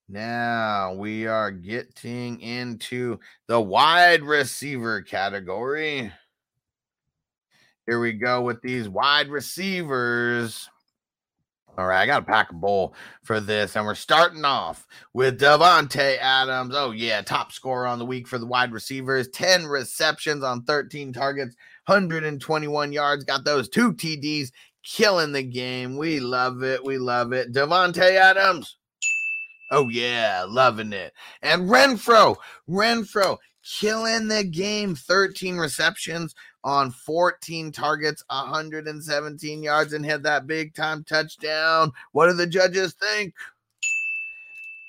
Now we are getting into the wide receiver category. Here we go with these wide receivers. All right, I got to pack a bowl for this. And we're starting off with Davante Adams. Oh, yeah, top scorer on the week for the wide receivers 10 receptions on 13 targets, 121 yards. Got those two TDs, killing the game. We love it. We love it. Davante Adams. Oh, yeah, loving it. And Renfrow, Renfrow, killing the game. 13 receptions on 14 targets, 117 yards, and hit that big time touchdown. What do the judges think?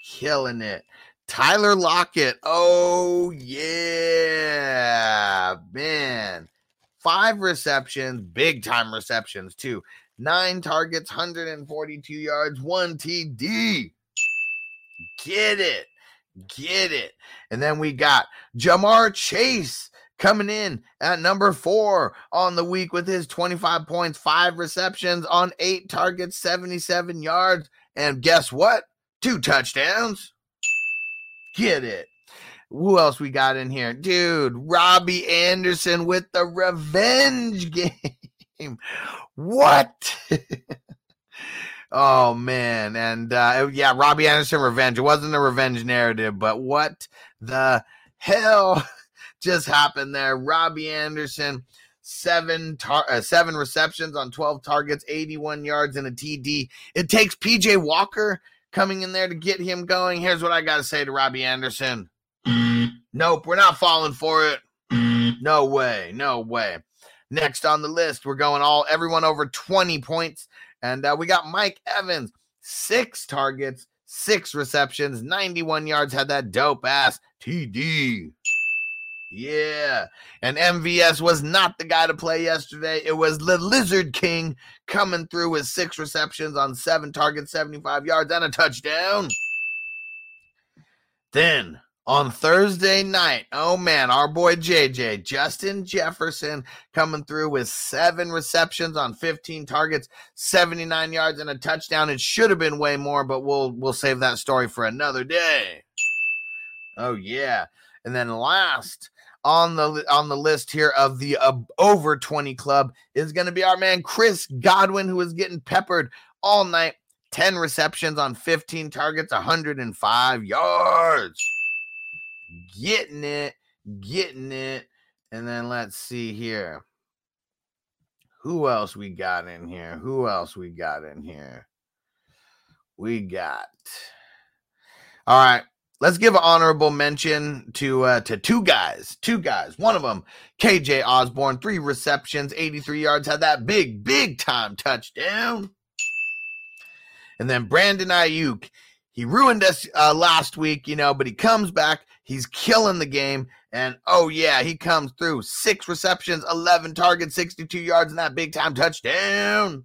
Killing it. Tyler Lockett. Oh, yeah, man. Five receptions, big time receptions, too. Nine targets, 142 yards, one TD. Get it. Get it. And then we got Ja'Marr Chase coming in at number four on the week with his 25 points, five receptions on eight targets, 77 yards. And guess what? Two touchdowns. Get it. Who else we got in here? Dude, Robbie Anderson with the revenge game. What? oh man. And uh yeah, Robbie Anderson revenge. It wasn't a revenge narrative, but what the hell just happened there? Robbie Anderson seven tar- uh, seven receptions on 12 targets, 81 yards and a TD. It takes PJ Walker coming in there to get him going. Here's what I got to say to Robbie Anderson. Nope, we're not falling for it. No way, no way. Next on the list, we're going all everyone over 20 points. And uh, we got Mike Evans, six targets, six receptions, 91 yards, had that dope ass TD. Yeah. And MVS was not the guy to play yesterday. It was the Lizard King coming through with six receptions on seven targets, 75 yards, and a touchdown. Then on Thursday night, oh man, our boy JJ, Justin Jefferson, coming through with seven receptions on 15 targets, 79 yards, and a touchdown. It should have been way more, but we'll we'll save that story for another day. Oh yeah. And then last on the on the list here of the uh, over 20 club is going to be our man Chris Godwin who is getting peppered all night. 10 receptions on 15 targets 105 yards. Getting it getting it. And then let's see here. Who else we got in here? Who else we got in here? We got all right let's give an honorable mention to uh, to two guys. Two guys. One of them, KJ Osborne, three receptions, 83 yards, had that big, big time touchdown. And then Brandon Aiyuk, he ruined us uh, last week, you know, but he comes back. He's killing the game. And oh, yeah, he comes through. Six receptions, 11 targets, 62 yards, and that big time touchdown.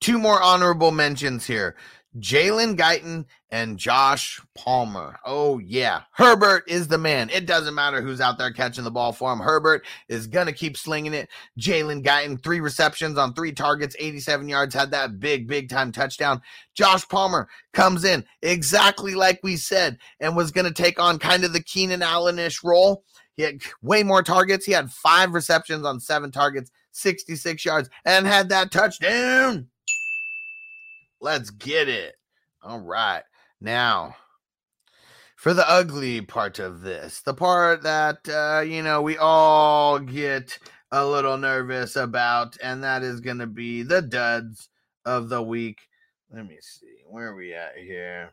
Two more honorable mentions here. Jalen Guyton and Josh Palmer. Oh, yeah. Herbert is the man. It doesn't matter who's out there catching the ball for him. Herbert is going to keep slinging it. Jalen Guyton, three receptions on three targets, 87 yards, had that big, big time touchdown. Josh Palmer comes in exactly like we said and was going to take on kind of the Keenan Allen ish role. He had way more targets. He had five receptions on seven targets, 66 yards, and had that touchdown. Let's get it. All right. Now, for the ugly part of this, the part that, uh, you know, we all get a little nervous about, and that is going to be the duds of the week. Let me see. Where are we at here?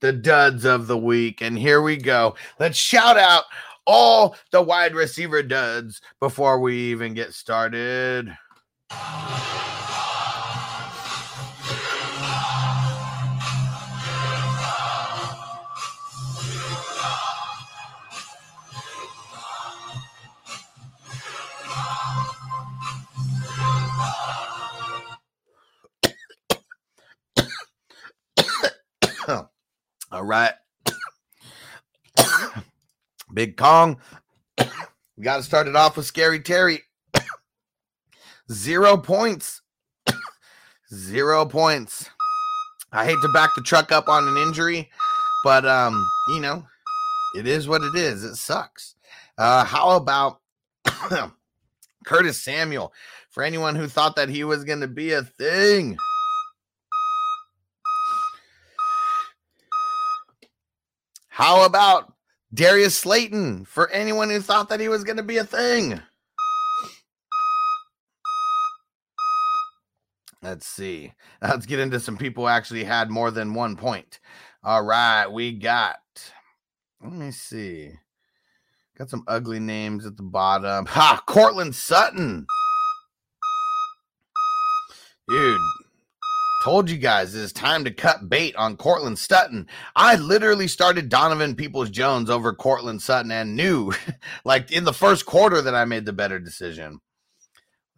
The duds of the week. And here we go. Let's shout out all the wide receiver duds before we even get started. All right. Big Kong. we got to start it off with Scary Terry. Zero points. Zero points. I hate to back the truck up on an injury, but um, you know, it is what it is. It sucks. Uh, how about Curtis Samuel? For anyone who thought that he was going to be a thing, How about Darius Slayton for anyone who thought that he was going to be a thing? Let's see. Let's get into some people who actually had more than one point. All right, we got. Let me see. Got some ugly names at the bottom. Ha! Courtland Sutton. Dude, Told you guys it's time to cut bait on Courtland Sutton. I literally started Donovan Peoples Jones over Courtland Sutton and knew, like in the first quarter, that I made the better decision.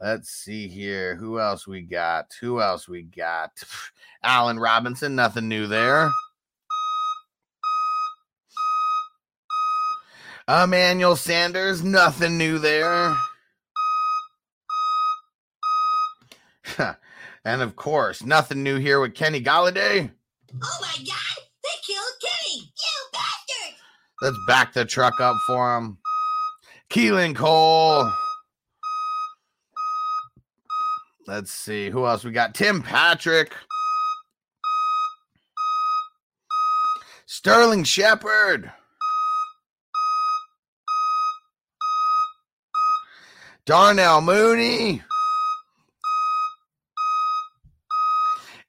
Let's see here. Who else we got? Who else we got? Allen Robinson, nothing new there. Emmanuel Sanders, nothing new there. And of course, nothing new here with Kenny Golladay. Oh my god, they killed Kenny! You bastard! Let's back the truck up for him. Keelan Cole. Let's see who else we got. Tim Patrick. Sterling Shepard. Darnell Mooney.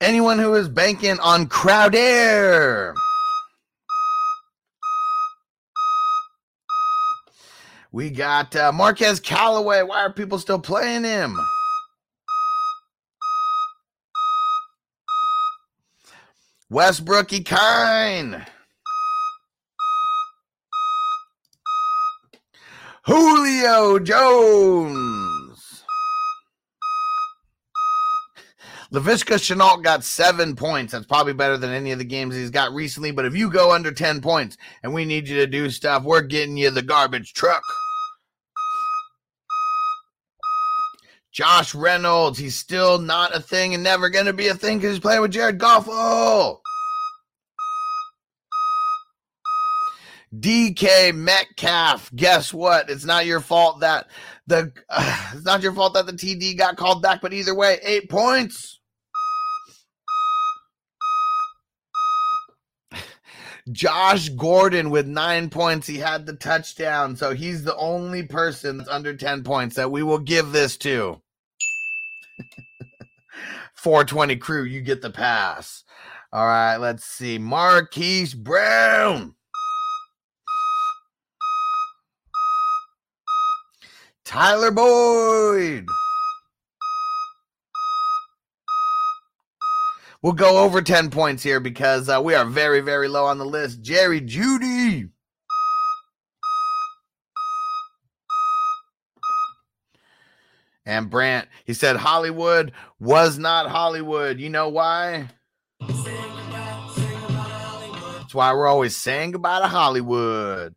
Anyone who is banking on Crowder. We got uh, Marquez Callaway. Why are people still playing him? Westbrook-Ikhine. Julio Jones. Laviska Shenault got seven points. That's probably better than any of the games he's got recently. But if you go under 10 points and we need you to do stuff, we're getting you the garbage truck. Josh Reynolds, he's still not a thing and never going to be a thing because he's playing with Jared Goffo. DK Metcalf, guess what? It's not your fault that the uh, it's not your fault that the TD got called back, but either way, eight points. Josh Gordon with nine points. He had the touchdown. So he's the only person that's under 10 points that we will give this to. 420 crew, you get the pass. All right, let's see. Marquise Brown. Tyler Boyd. We'll go over 10 points here because uh, we are very, very low on the list. Jerry Jeudy. And Brant, he said Hollywood was not Hollywood. You know why? That's why we're always saying goodbye to Hollywood.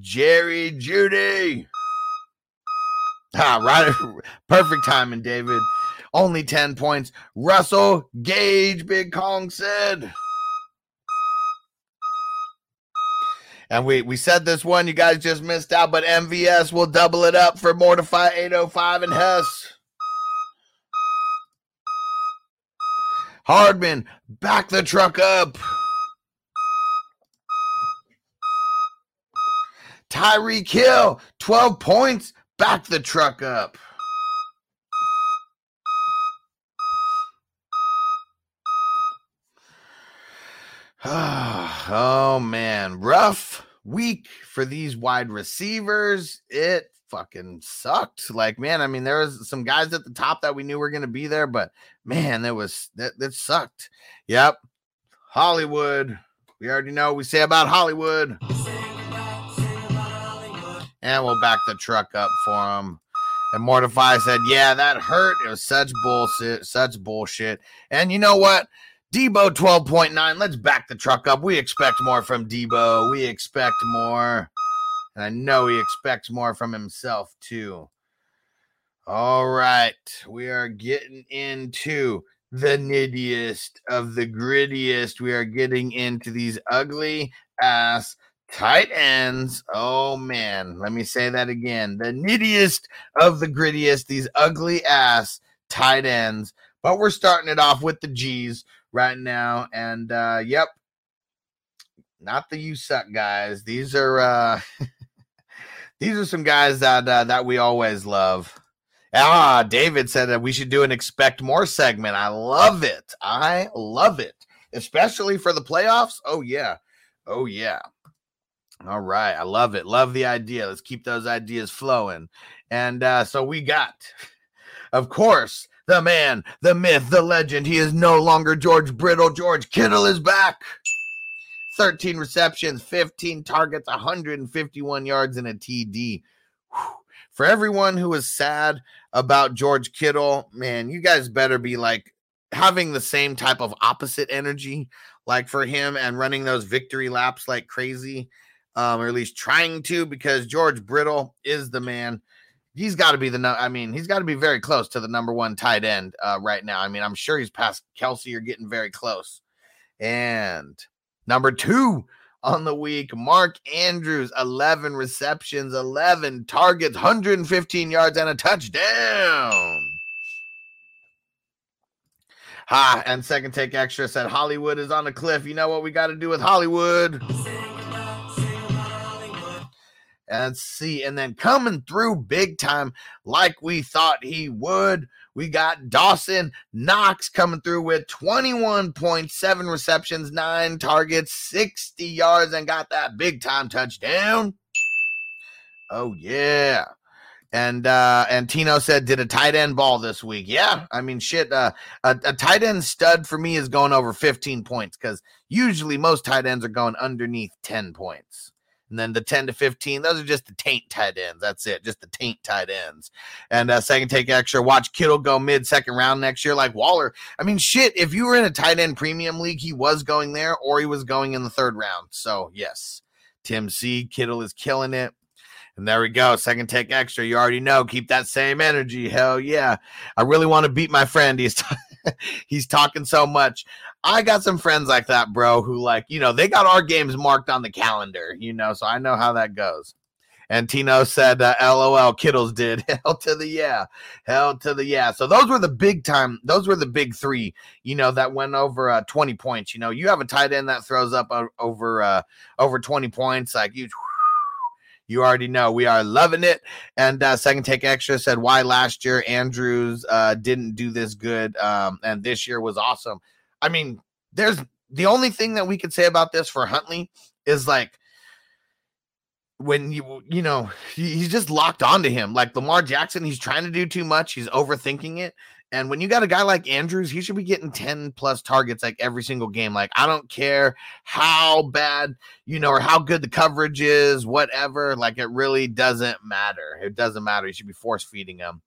Jerry Jeudy. Ah, right. Perfect timing, David. Only 10 points. Russell Gage, Big Kong said. And we, we said this one, you guys just missed out, but MVS will double it up for Mortify 805 and Hess. Hardman, back the truck up. Tyreek Hill, 12 points, back the truck up. oh man, rough week for these wide receivers. It fucking sucked. Like, man, I mean, there was some guys at the top that we knew were going to be there, but man, that was that that sucked. Yep. Hollywood. We already know we say about Hollywood. And we'll back the truck up for him. And Mortify said, Yeah, that hurt. It was such bullshit, such bullshit. And you know what? Deebo 12.9. Let's back the truck up. We expect more from Deebo. We expect more. And I know he expects more from himself, too. All right. We are getting into the nittiest of the grittiest. We are getting into these ugly ass tight ends. Oh, man. Let me say that again. The nittiest of the grittiest, these ugly ass tight ends. But we're starting it off with the G's right now. And uh yep, not the you suck guys. These are uh these are some guys that uh, that we always love. Ah, David said that we should do an expect more segment. I love it. I love it. Especially for the playoffs. Oh yeah. Oh yeah. All right. I love it. Love the idea. Let's keep those ideas flowing. And uh so we got of course the man, the myth, the legend. He is no longer George Brittle. George Kittle is back. 13 receptions, 15 targets, 151 yards, and a TD. For everyone who is sad about George Kittle, man, you guys better be like having the same type of opposite energy like for him and running those victory laps like crazy, um, or at least trying to, because George Brittle is the man he's got to be the. I mean, he's got to be very close to the number one tight end uh, right now. I mean, I'm sure he's past Kelce or getting very close. And number two on the week, Mark Andrews, 11 receptions, 11 targets, 115 yards, and a touchdown. Ha, and second take extra said Hollywood is on a cliff. You know what we got to do with Hollywood? And see, and then coming through big time like we thought he would. We got Dawson Knox coming through with 21.7 receptions, nine targets, 60 yards, and got that big time touchdown. Oh, yeah. And uh and Tino said, did a tight end ball this week? Yeah, I mean, shit. Uh, a, a tight end stud for me is going over 15 points because usually most tight ends are going underneath 10 points. And then the 10 to 15, those are just the taint tight ends. That's it, just the taint tight ends. And uh, second take extra, watch Kittle go mid second round next year, like Waller. I mean, shit, if you were in a tight end premium league, he was going there or he was going in the third round. So, yes, Tim C. Kittle is killing it. And there we go. Second take extra. You already know. Keep that same energy. Hell yeah. I really want to beat my friend. He's, t- he's talking so much. I got some friends like that, bro, who like, you know, they got our games marked on the calendar, you know, so I know how that goes. And Tino said, uh, LOL, Kittles did. Hell to the yeah. Hell to the yeah. So those were the big time. Those were the big three, you know, that went over uh, 20 points. You know, you have a tight end that throws up uh, over uh, over 20 points. Like you, you already know we are loving it. And uh, second take extra said why last year Andrews uh, didn't do this good, um, and this year was awesome. I mean, there's the only thing that we could say about this for Huntley is like when you you know he's just locked onto him. Like Lamar Jackson he's trying to do too much. He's overthinking it. And when you got a guy like Andrews he should be getting 10 plus targets like every single game. Like I don't care how bad you know or how good the coverage is whatever. Like it really doesn't matter. It doesn't matter. You should be force feeding him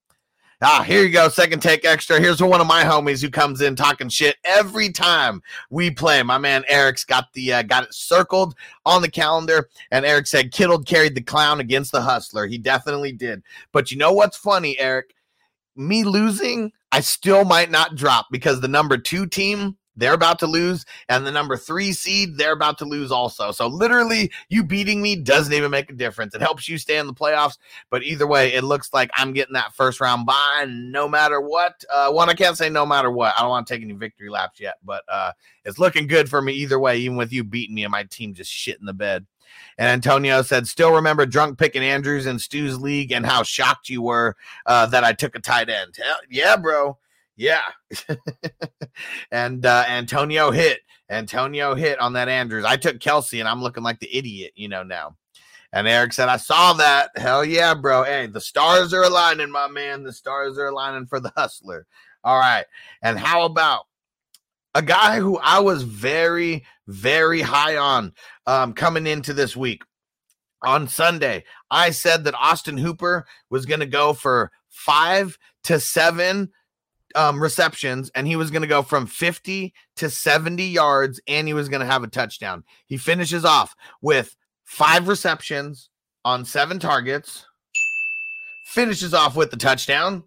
Ah, here you go. Second take extra. Here's one of my homies who comes in talking shit every time we play. My man Eric's got the uh, got it circled on the calendar, and Eric said Kittle carried the clown against the hustler. He definitely did. But you know what's funny, Eric? Me losing, I still might not drop because the number two team they're about to lose, and the number three seed, they're about to lose also. So literally, you beating me doesn't even make a difference. It helps you stay in the playoffs, but either way, it looks like I'm getting that first round bye no matter what. Uh, one, I can't say no matter what. I don't want to take any victory laps yet, but uh, it's looking good for me either way, even with you beating me and my team just shit in the bed. And Antonio said, still remember drunk picking Andrews in Stu's league and how shocked you were uh, that I took a tight end. Hell, yeah, bro. Yeah. and uh, Antonio hit. Antonio hit on that Andrews. I took Kelce and I'm looking like the idiot, you know, now. And Eric said, I saw that. Hell yeah, bro. Hey, the stars are aligning, my man. The stars are aligning for the hustler. All right. And how about a guy who I was very, very high on um, coming into this week? On Sunday, I said that Austin Hooper was going to go for five to seven um, receptions and he was going to go from 50 to 70 yards and he was going to have a touchdown. He finishes off with five receptions on seven targets, finishes off with the touchdown.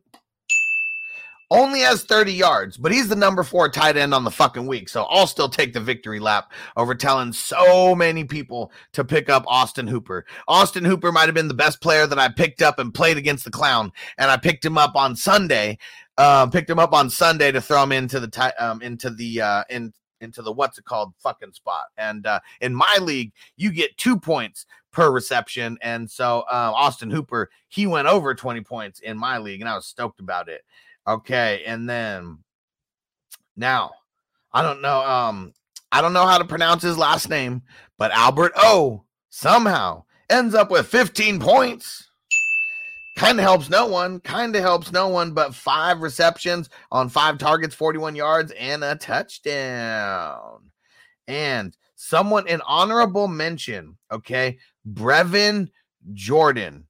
Only has 30 yards, but he's the number four tight end on the fucking week. So I'll still take the victory lap over telling so many people to pick up Austin Hooper. Austin Hooper might have been the best player that I picked up and played against the clown. And I picked him up on Sunday uh, picked him up on Sunday to throw him into the ti- um, into the uh, in into the what's it called fucking spot. And uh, in my league, you get two points per reception. And so uh, Austin Hooper, he went over 20 points in my league, and I was stoked about it. Okay, and then now I don't know. Um, I don't know how to pronounce his last name, but Albert O somehow ends up with 15 points kind of helps no one, kind of helps no one, but five receptions on five targets, 41 yards, and a touchdown. And someone, an honorable mention, okay, Brevin Jordan.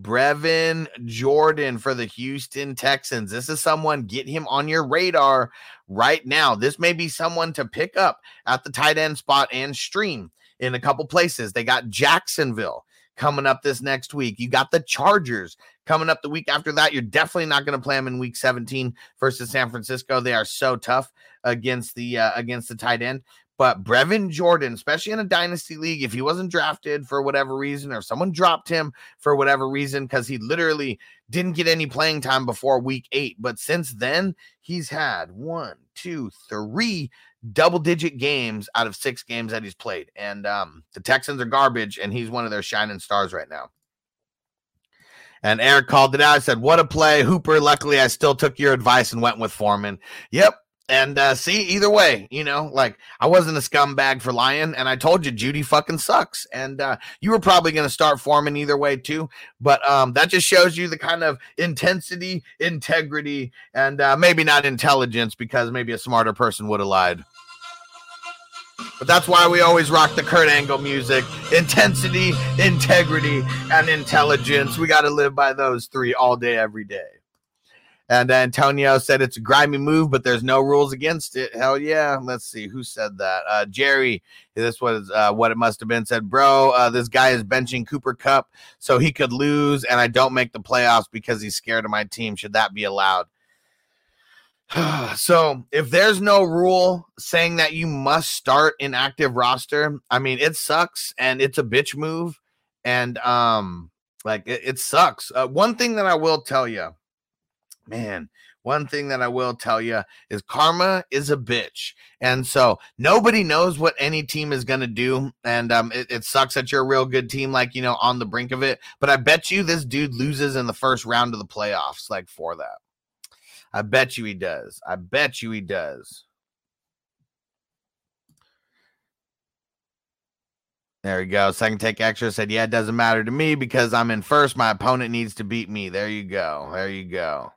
Brevin Jordan for the Houston Texans. This is someone, get him on your radar right now. This may be someone to pick up at the tight end spot and stream in a couple places. They got Jacksonville coming up this next week. You got the Chargers coming up the week after that. You're definitely not going to play them in week 17 versus San Francisco. They are so tough against the uh, against the tight end. But Brevin Jordan, especially in a dynasty league, if he wasn't drafted for whatever reason, or someone dropped him for whatever reason, because he literally didn't get any playing time before week eight. But since then, he's had one, two, three double digit games out of six games that he's played. And um, the Texans are garbage, and he's one of their shining stars right now. And Eric called it out. I said, What a play. Hooper, luckily, I still took your advice and went with Foreman. Yep. And uh, see, either way, you know, like I wasn't a scumbag for lying, and I told you Jeudy fucking sucks. And uh, you were probably going to start Foreman either way too. But um, that just shows you the kind of intensity, integrity, and uh, maybe not intelligence because maybe a smarter person would have lied. But that's why we always rock the Kurt Angle music. Intensity, integrity, and intelligence. We got to live by those three all day, every day. And Antonio said it's a grimy move, but there's no rules against it. Hell yeah. Let's see who said that. Uh, Jerry, this was uh, what it must have been. Said, bro, uh, this guy is benching Cooper Kupp so he could lose, and I don't make the playoffs because he's scared of my team. Should that be allowed? so if there's no rule saying that you must start an active roster, I mean it sucks and it's a bitch move, and um, like it, it sucks. Uh, one thing that I will tell you, man, one thing that I will tell you is karma is a bitch. And so nobody knows what any team is going to do. And um, it, it, sucks that you're a real good team, like, you know, on the brink of it. But I bet you this dude loses in the first round of the playoffs, like for that. I bet you he does. I bet you he does. There we go. Second take extra said, Yeah, it doesn't matter to me because I'm in first. My opponent needs to beat me. There you go. There you go.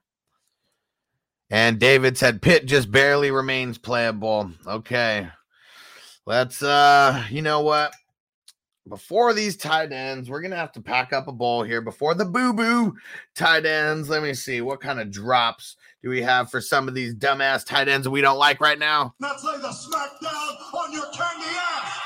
And David said Pitt just barely remains playable. Okay. Let's uh you know what? Before these tight ends, we're gonna have to pack up a bowl here before the boo-boo tight ends. Let me see what kind of drops do we have for some of these dumbass tight ends we don't like right now. Let's lay the smackdown on your candy ass.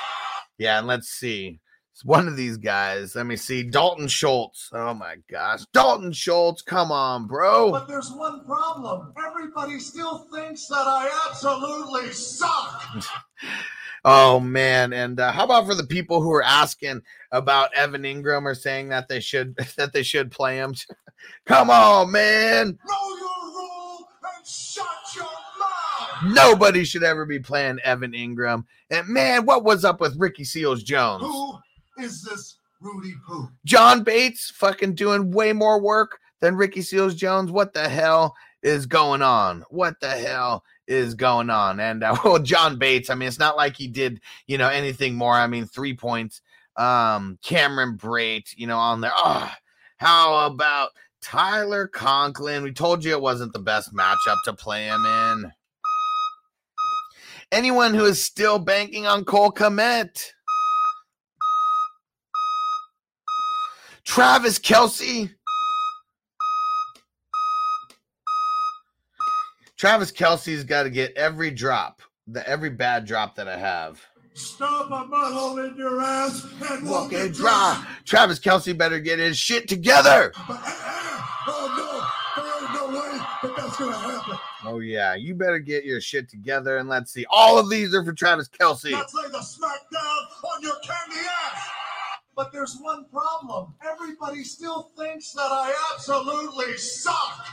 Yeah, and let's see. One of these guys. Let me see. Dalton Schultz. Oh my gosh. Dalton Schultz. Come on, bro. But there's one problem. Everybody still thinks that I absolutely suck. Oh man. And uh, how about for the people who are asking about Evan Engram or saying that they should that they should play him? Come on, man. Know your role and shut your mouth. Nobody should ever be playing Evan Engram. And man, what was up with Ricky Seals Jones? Who is this Rudy Poo? John Bates fucking doing way more work than Ricky Seals Jones. What the hell is going on? What the hell is going on? And uh, well, John Bates, I mean, it's not like he did, you know, anything more. I mean, three points. Um, Cameron Brate, you know, on there. Oh, how about Tyler Conklin? We told you it wasn't the best matchup to play him in. Anyone who is still banking on Cole Kmet. Travis Kelce. Travis Kelce's got to get every drop, the every bad drop that I have. Stop a butthole in your ass and walk, Walk it it dry. dry. Travis Kelce better get his shit together. Uh, uh, oh no, there ain't no way that that's gonna happen. Oh yeah, you better get your shit together and let's see. All of these are for Travis Kelce. Let's lay the smackdown on your candy ass. But there's one problem. Everybody still thinks that I absolutely suck.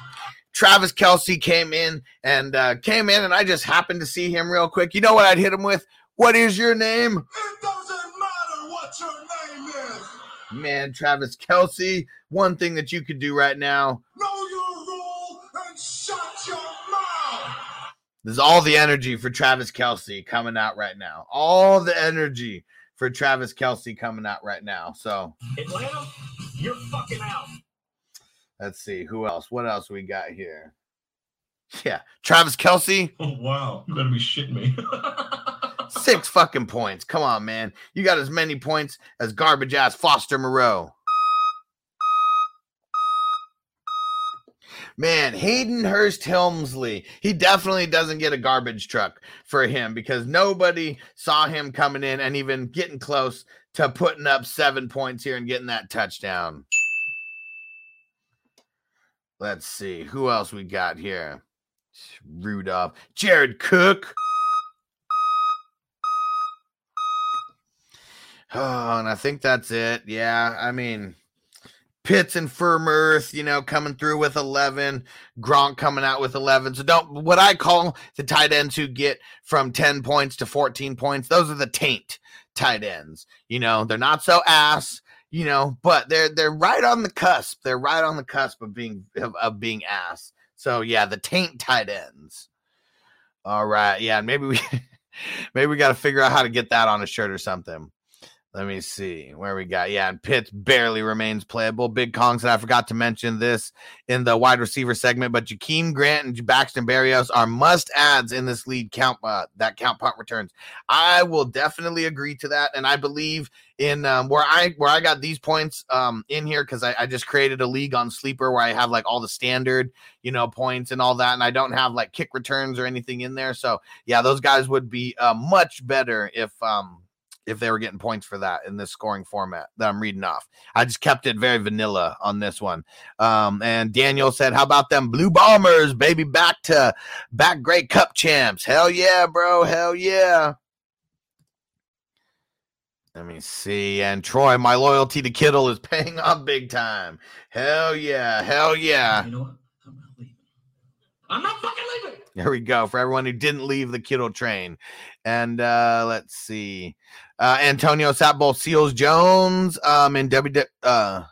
Travis Kelce came in and uh, came in, and I just happened to see him real quick. You know what I'd hit him with? What is your name? It doesn't matter what your name is. Man, Travis Kelce, one thing that you could do right now Know your role and shut your mouth. There's all the energy for Travis Kelce coming out right now. All the energy for Travis Kelce coming out right now. So Atlanta, you're fucking out. let's see who else. What else we got here? Yeah, Travis Kelce, Oh wow, you better be shitting me. six fucking points. Come on, man. You got as many points as garbage ass Foster Moreau. Man, Hayden Hurst Helmsley. He definitely doesn't get a garbage truck for him because nobody saw him coming in and even getting close to putting up seven points here and getting that touchdown. Let's see who else we got here. Rudolph, Jared Cook. Oh, and I think that's it. Yeah, I mean, Pitts and Freiermuth, you know, coming through with 11, Gronk coming out with 11. So don't what I call the tight ends who get from 10 points to 14 points, those are the taint tight ends. You know, they're not so ass, you know, but they're they're right on the cusp. They're right on the cusp of being of, of being ass. So yeah, the taint tight ends. All right. Yeah, maybe we maybe we got to figure out how to get that on a shirt or something. Let me see where we got. Yeah, and Pitts barely remains playable. Big Kong said I forgot to mention this in the wide receiver segment, but Jakeem Grant and Braxton Berrios are must adds in this lead count uh, that count punt returns. I will definitely agree to that, and I believe in um, where I where I got these points um, in here because I, I just created a league on Sleeper where I have like all the standard you know points and all that, and I don't have like kick returns or anything in there. So yeah, those guys would be uh, much better if um if they were getting points for that in this scoring format that I'm reading off. I just kept it very vanilla on this one. Um, and Daniel said, How about them blue bombers, baby? Back to back Grey Cup champs. Hell yeah, bro. Hell yeah. Let me see. And Troy, my loyalty to Kittle is paying off big time. Hell yeah. Hell yeah. You know what? I'm not leaving. I'm not fucking leaving. There we go. For everyone who didn't leave the Kittle train. And uh let's see. Uh Antonio sat both Seals Jones um in W uh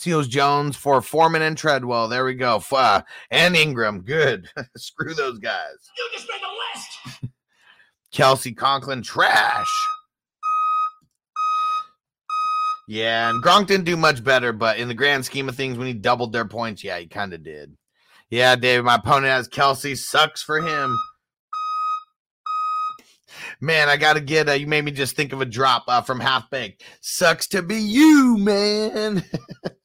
Seals Jones for Foreman and Treadwell. There we go. Uh, and Engram. Good. Screw those guys. You just made the list. Kelce Conklin trash. Yeah, and Gronk didn't do much better, but in the grand scheme of things, when he doubled their points, yeah, he kind of did. Yeah, David, my opponent has Kelce. Sucks for him. Man, I gotta get. Uh, you made me just think of a drop uh, from Half Baked. Sucks to be you, man.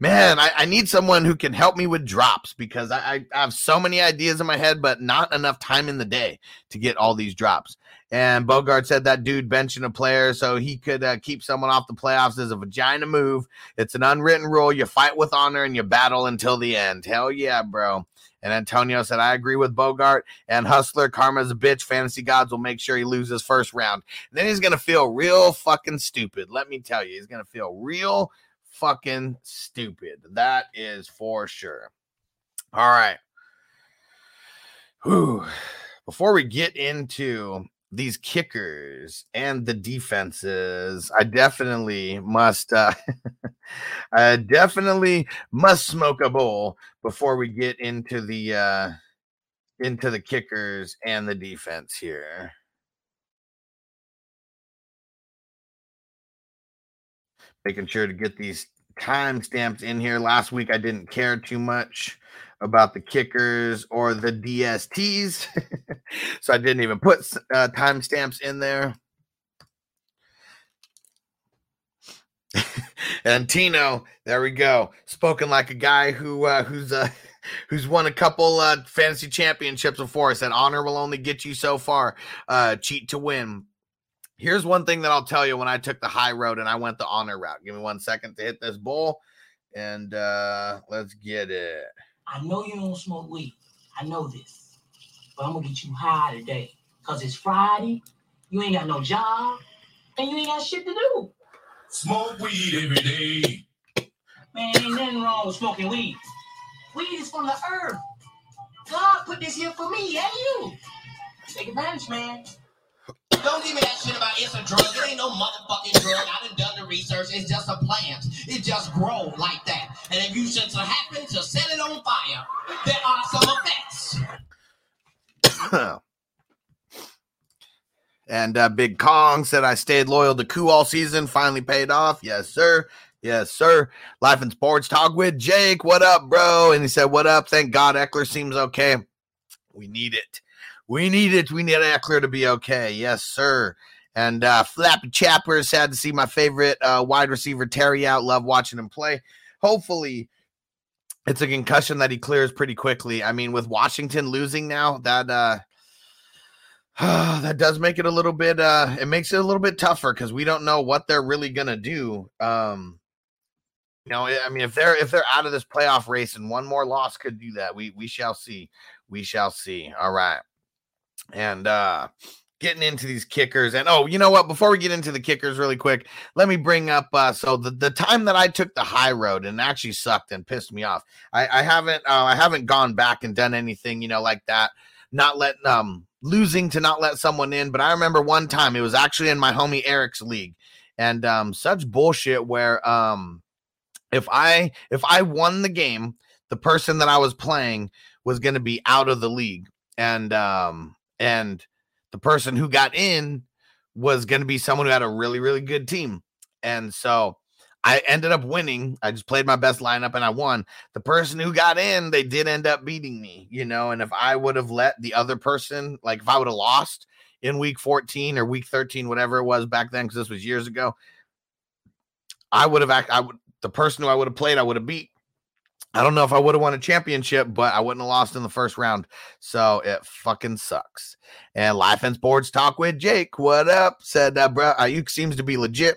man, I, I, need someone who can help me with drops because I, I, have so many ideas in my head, but not enough time in the day to get all these drops. And Bogart said that dude benching a player so he could uh, keep someone off the playoffs is a vagina move. It's an unwritten rule. You fight with honor and you battle until the end. Hell yeah, bro. And Antonio said, I agree with Bogart and Hustler. Karma's a bitch. Fantasy gods will make sure he loses first round. And then he's going to feel real fucking stupid. Let me tell you, he's going to feel real fucking stupid. That is for sure. All right. Whew. Before we get into these kickers and the defenses, I definitely must uh I definitely must smoke a bowl before we get into the uh into the kickers and the defense here. Making sure to get these timestamps in here. Last week I didn't care too much about the kickers or the DSTs. so I didn't even put uh, timestamps in there. and Tino, there we go. Spoken like a guy who uh, who's uh, who's won a couple uh, fantasy championships before. I said honor will only get you so far. Uh, cheat to win. Here's one thing that I'll tell you when I took the high road and I went the honor route. Give me one second to hit this bowl, and uh, let's get it. I know you don't smoke weed. I know this. But I'm gonna get you high today. Cause it's Friday. You ain't got no job. And you ain't got shit to do. Smoke weed every day. Man, ain't nothing wrong with smoking weed. Weed is from the herb. God put this here for me and you. Take advantage, man. Don't give me that shit about it's a drug. It ain't no motherfucking drug. I done done the research. It's just a plant. It just grow like that. And if you should happen to set it on fire, there are some effects. and uh, Big Kong said I stayed loyal to Koo all season. Finally paid off. Yes, sir. Yes, sir. Life and Sports Talk with Jake. What up, bro? And he said, What up? Thank God Ekeler seems okay. We need it. We need it. We need Ekeler to be okay. Yes, sir. And uh, Flappy Chapper sad to see my favorite uh, wide receiver Terry out. Love watching him play. Hopefully, it's a concussion that he clears pretty quickly. I mean, with Washington losing now, that uh, that does make it a little bit. Uh, it makes it a little bit tougher because we don't know what they're really gonna do. Um, you know, I mean, if they're if they're out of this playoff race and one more loss could do that, we we shall see. We shall see. All right and uh getting into these kickers and oh you know what? Before we get into the kickers really quick let me bring up uh so the, the time that i took the high road and actually sucked and pissed me off. I i haven't uh, i haven't gone back and done anything you know like that not letting um losing to not let someone in but i remember one time it was actually in my homie eric's league and um such bullshit where um if i if i won the game the person that i was playing was going to be out of the league and um and the person who got in was going to be someone who had a really really good team. And so i ended up winning i just played my best lineup and i won. The person who got in they did end up beating me you know and if i would have let the other person like if i would have lost in week 14 or week 13 whatever it was back then because this was years ago i would have act i would the person who i would have played i would have beat I don't know if I would have won a championship, but I wouldn't have lost in the first round. So it fucking sucks. And Life and Sports Talk with Jake. What up? Said that, bro. Aiyuk seems to be legit.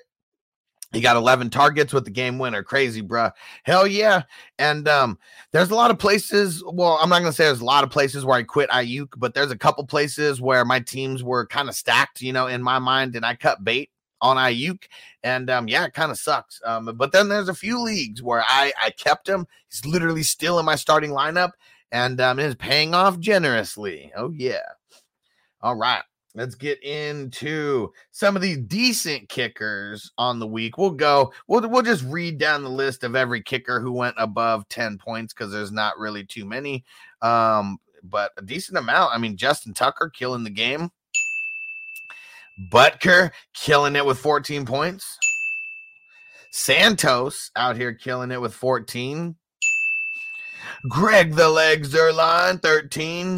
He got 11 targets with the game winner. Crazy, bro. Hell yeah. And um, there's a lot of places. Well, I'm not going to say there's a lot of places where I quit Aiyuk, but there's a couple places where my teams were kind of stacked, you know, in my mind, and I cut bait on Aiyuk, and um, yeah, it kind of sucks. Um, but then there's a few leagues where I I kept him. He's literally still in my starting lineup, and um, is paying off generously. Oh yeah. All right. Let's get into some of these decent kickers on the week. We'll go. We'll we'll just read down the list of every kicker who went above 10 points because there's not really too many. Um, but a decent amount. I mean, Justin Tucker killing the game. Butker killing it with 14 points. Santos out here killing it with 14. Greg the Leg Zuerlein, 13.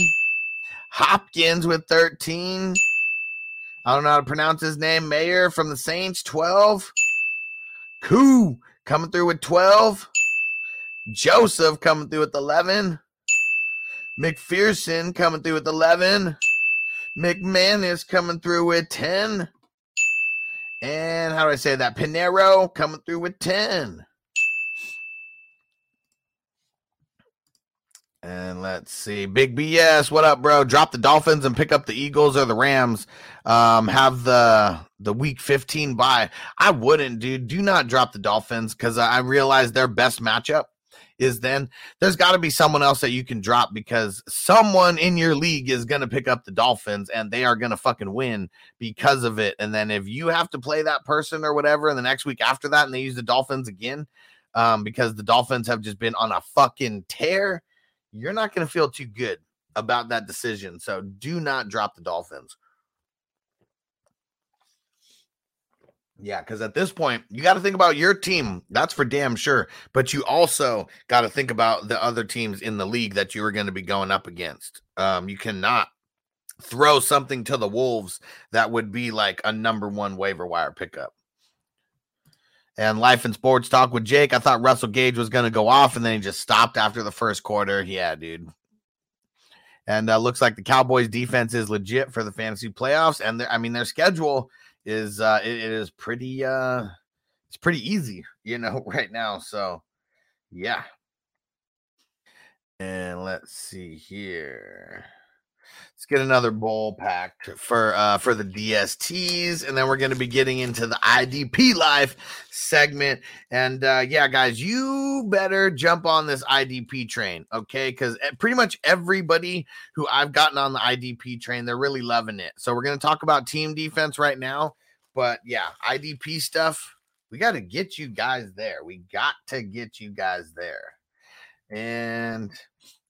Hopkins with 13. I don't know how to pronounce his name. Mayor from the Saints, 12. Koo coming through with 12. Joseph coming through with 11. McPherson coming through with 11. McManus coming through with 10. And how do I say that? Piñeiro coming through with 10. And let's see. Big BS, what up, bro? Drop the Dolphins and pick up the Eagles or the Rams. Um, have the the week 15 bye. I wouldn't, dude. Do not drop the Dolphins because I realize their best matchup is then there's got to be someone else that you can drop because someone in your league is going to pick up the Dolphins and they are going to fucking win because of it. And then if you have to play that person or whatever, and the next week after that, and they use the Dolphins again, um, because the Dolphins have just been on a fucking tear, you're not going to feel too good about that decision. So do not drop the Dolphins. Yeah, because at this point, you got to think about your team. That's for damn sure. But you also got to think about the other teams in the league that you are going to be going up against. Um, you cannot throw something to the Wolves that would be like a number one waiver wire pickup. And life and sports talk with Jake. I thought Russell Gage was going to go off, and then he just stopped after the first quarter. Yeah, dude. And uh, looks like the Cowboys' defense is legit for the fantasy playoffs. And I mean, their schedule is uh it, it is pretty uh it's pretty easy, you know, right now. So yeah. And let's see here. Get another bowl pack for uh for the DSTs, and then we're gonna be getting into the IDP life segment. And uh yeah, guys, you better jump on this IDP train, okay? Because eh, pretty much everybody who I've gotten on the IDP train, they're really loving it. So we're gonna talk about team defense right now. But yeah, IDP stuff, we got to get you guys there. We got to get you guys there. And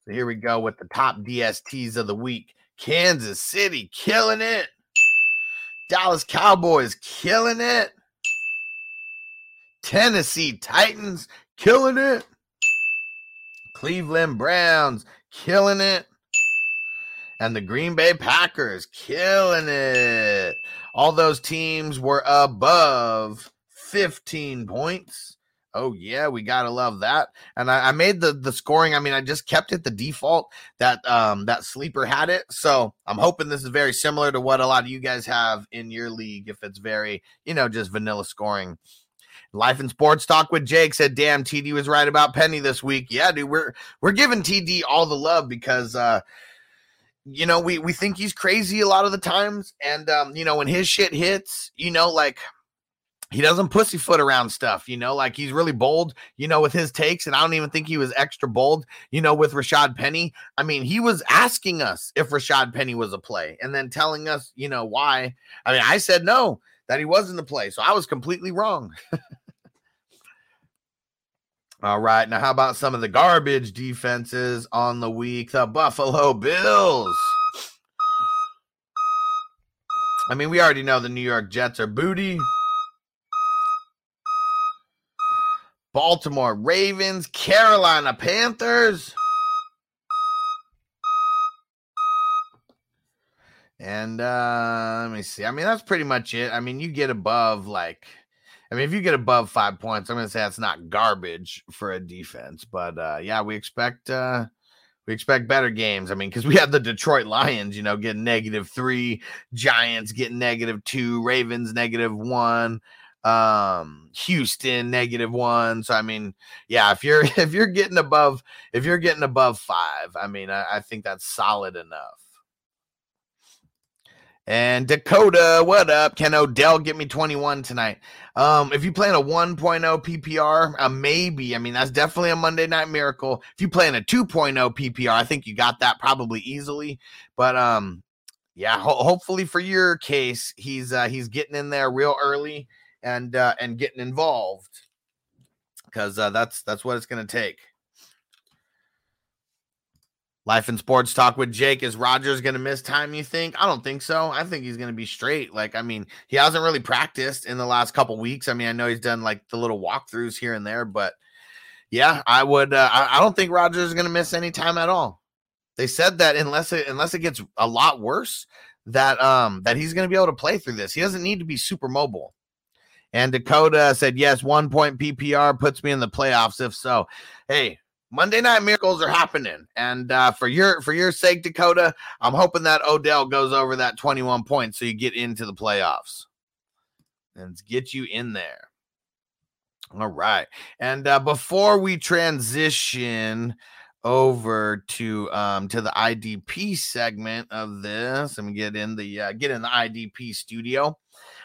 so here we go with the top DSTs of the week. Kansas City killing it. Dallas Cowboys killing it. Tennessee Titans killing it. Cleveland Browns killing it. And the Green Bay Packers killing it. All those teams were above 15 points. Oh yeah, we gotta love that. And I, I, made the the scoring. I mean, I just kept it the default that um that sleeper had it. So I'm hoping this is very similar to what a lot of you guys have in your league. If it's very, you know, just vanilla scoring. Life and sports talk with Jake said, "Damn, TD was right about Penny this week." Yeah, dude, we're we're giving TD all the love because uh you know, we we think he's crazy a lot of the times, and um, you know, when his shit hits, you know, like he doesn't pussyfoot around stuff, you know, like he's really bold, you know, with his takes. And I don't even think he was extra bold, you know, with Rashaad Penny. I mean, he was asking us if Rashaad Penny was a play and then telling us, you know, why. I mean, I said no, that he wasn't a play. So I was completely wrong. All right. Now, how about some of the garbage defenses on the week? The Buffalo Bills. I mean, we already know the New York Jets are booty. Baltimore Ravens, Carolina Panthers. And uh let me see. I mean, that's pretty much it. I mean, you get above like I mean, if you get above five points, I'm to say that's not garbage for a defense. But uh, yeah, we expect uh, we expect better games. I mean, because we have the Detroit Lions, you know, getting negative three, Giants getting negative two, Ravens negative one, um, Houston negative one. So I mean, yeah, if you're if you're getting above if you're getting above five, I mean, I, I think that's solid enough. And Dakota, what up? Can Odell get me 21 tonight? Um, if you play in a 1.0 PPR, uh, maybe. I mean, that's definitely a Monday night miracle. If you play in a 2.0 PPR, I think you got that probably easily. But um, yeah, ho- hopefully for your case, he's uh, he's getting in there real early and uh, and getting involved because uh, that's that's what it's going to take. Life and sports talk with Jake. Is Rodgers going to miss time? You think? I don't think so. I think he's going to be straight. Like, I mean, he hasn't really practiced in the last couple weeks. I mean, I know he's done like the little walkthroughs here and there, but yeah, I would. Uh, I, I don't think Rodgers is going to miss any time at all. They said that unless it unless it gets a lot worse, that um that he's going to be able to play through this. He doesn't need to be super mobile. And Dakota said, yes, one point PPR puts me in the playoffs. If so, hey, Monday night miracles are happening, and uh, for your for your sake, Dakota, I'm hoping that Odell goes over that 21 points so you get into the playoffs and get you in there. All right, and uh, before we transition over to um to the IDP segment of this, and get in the uh, get in the IDP studio.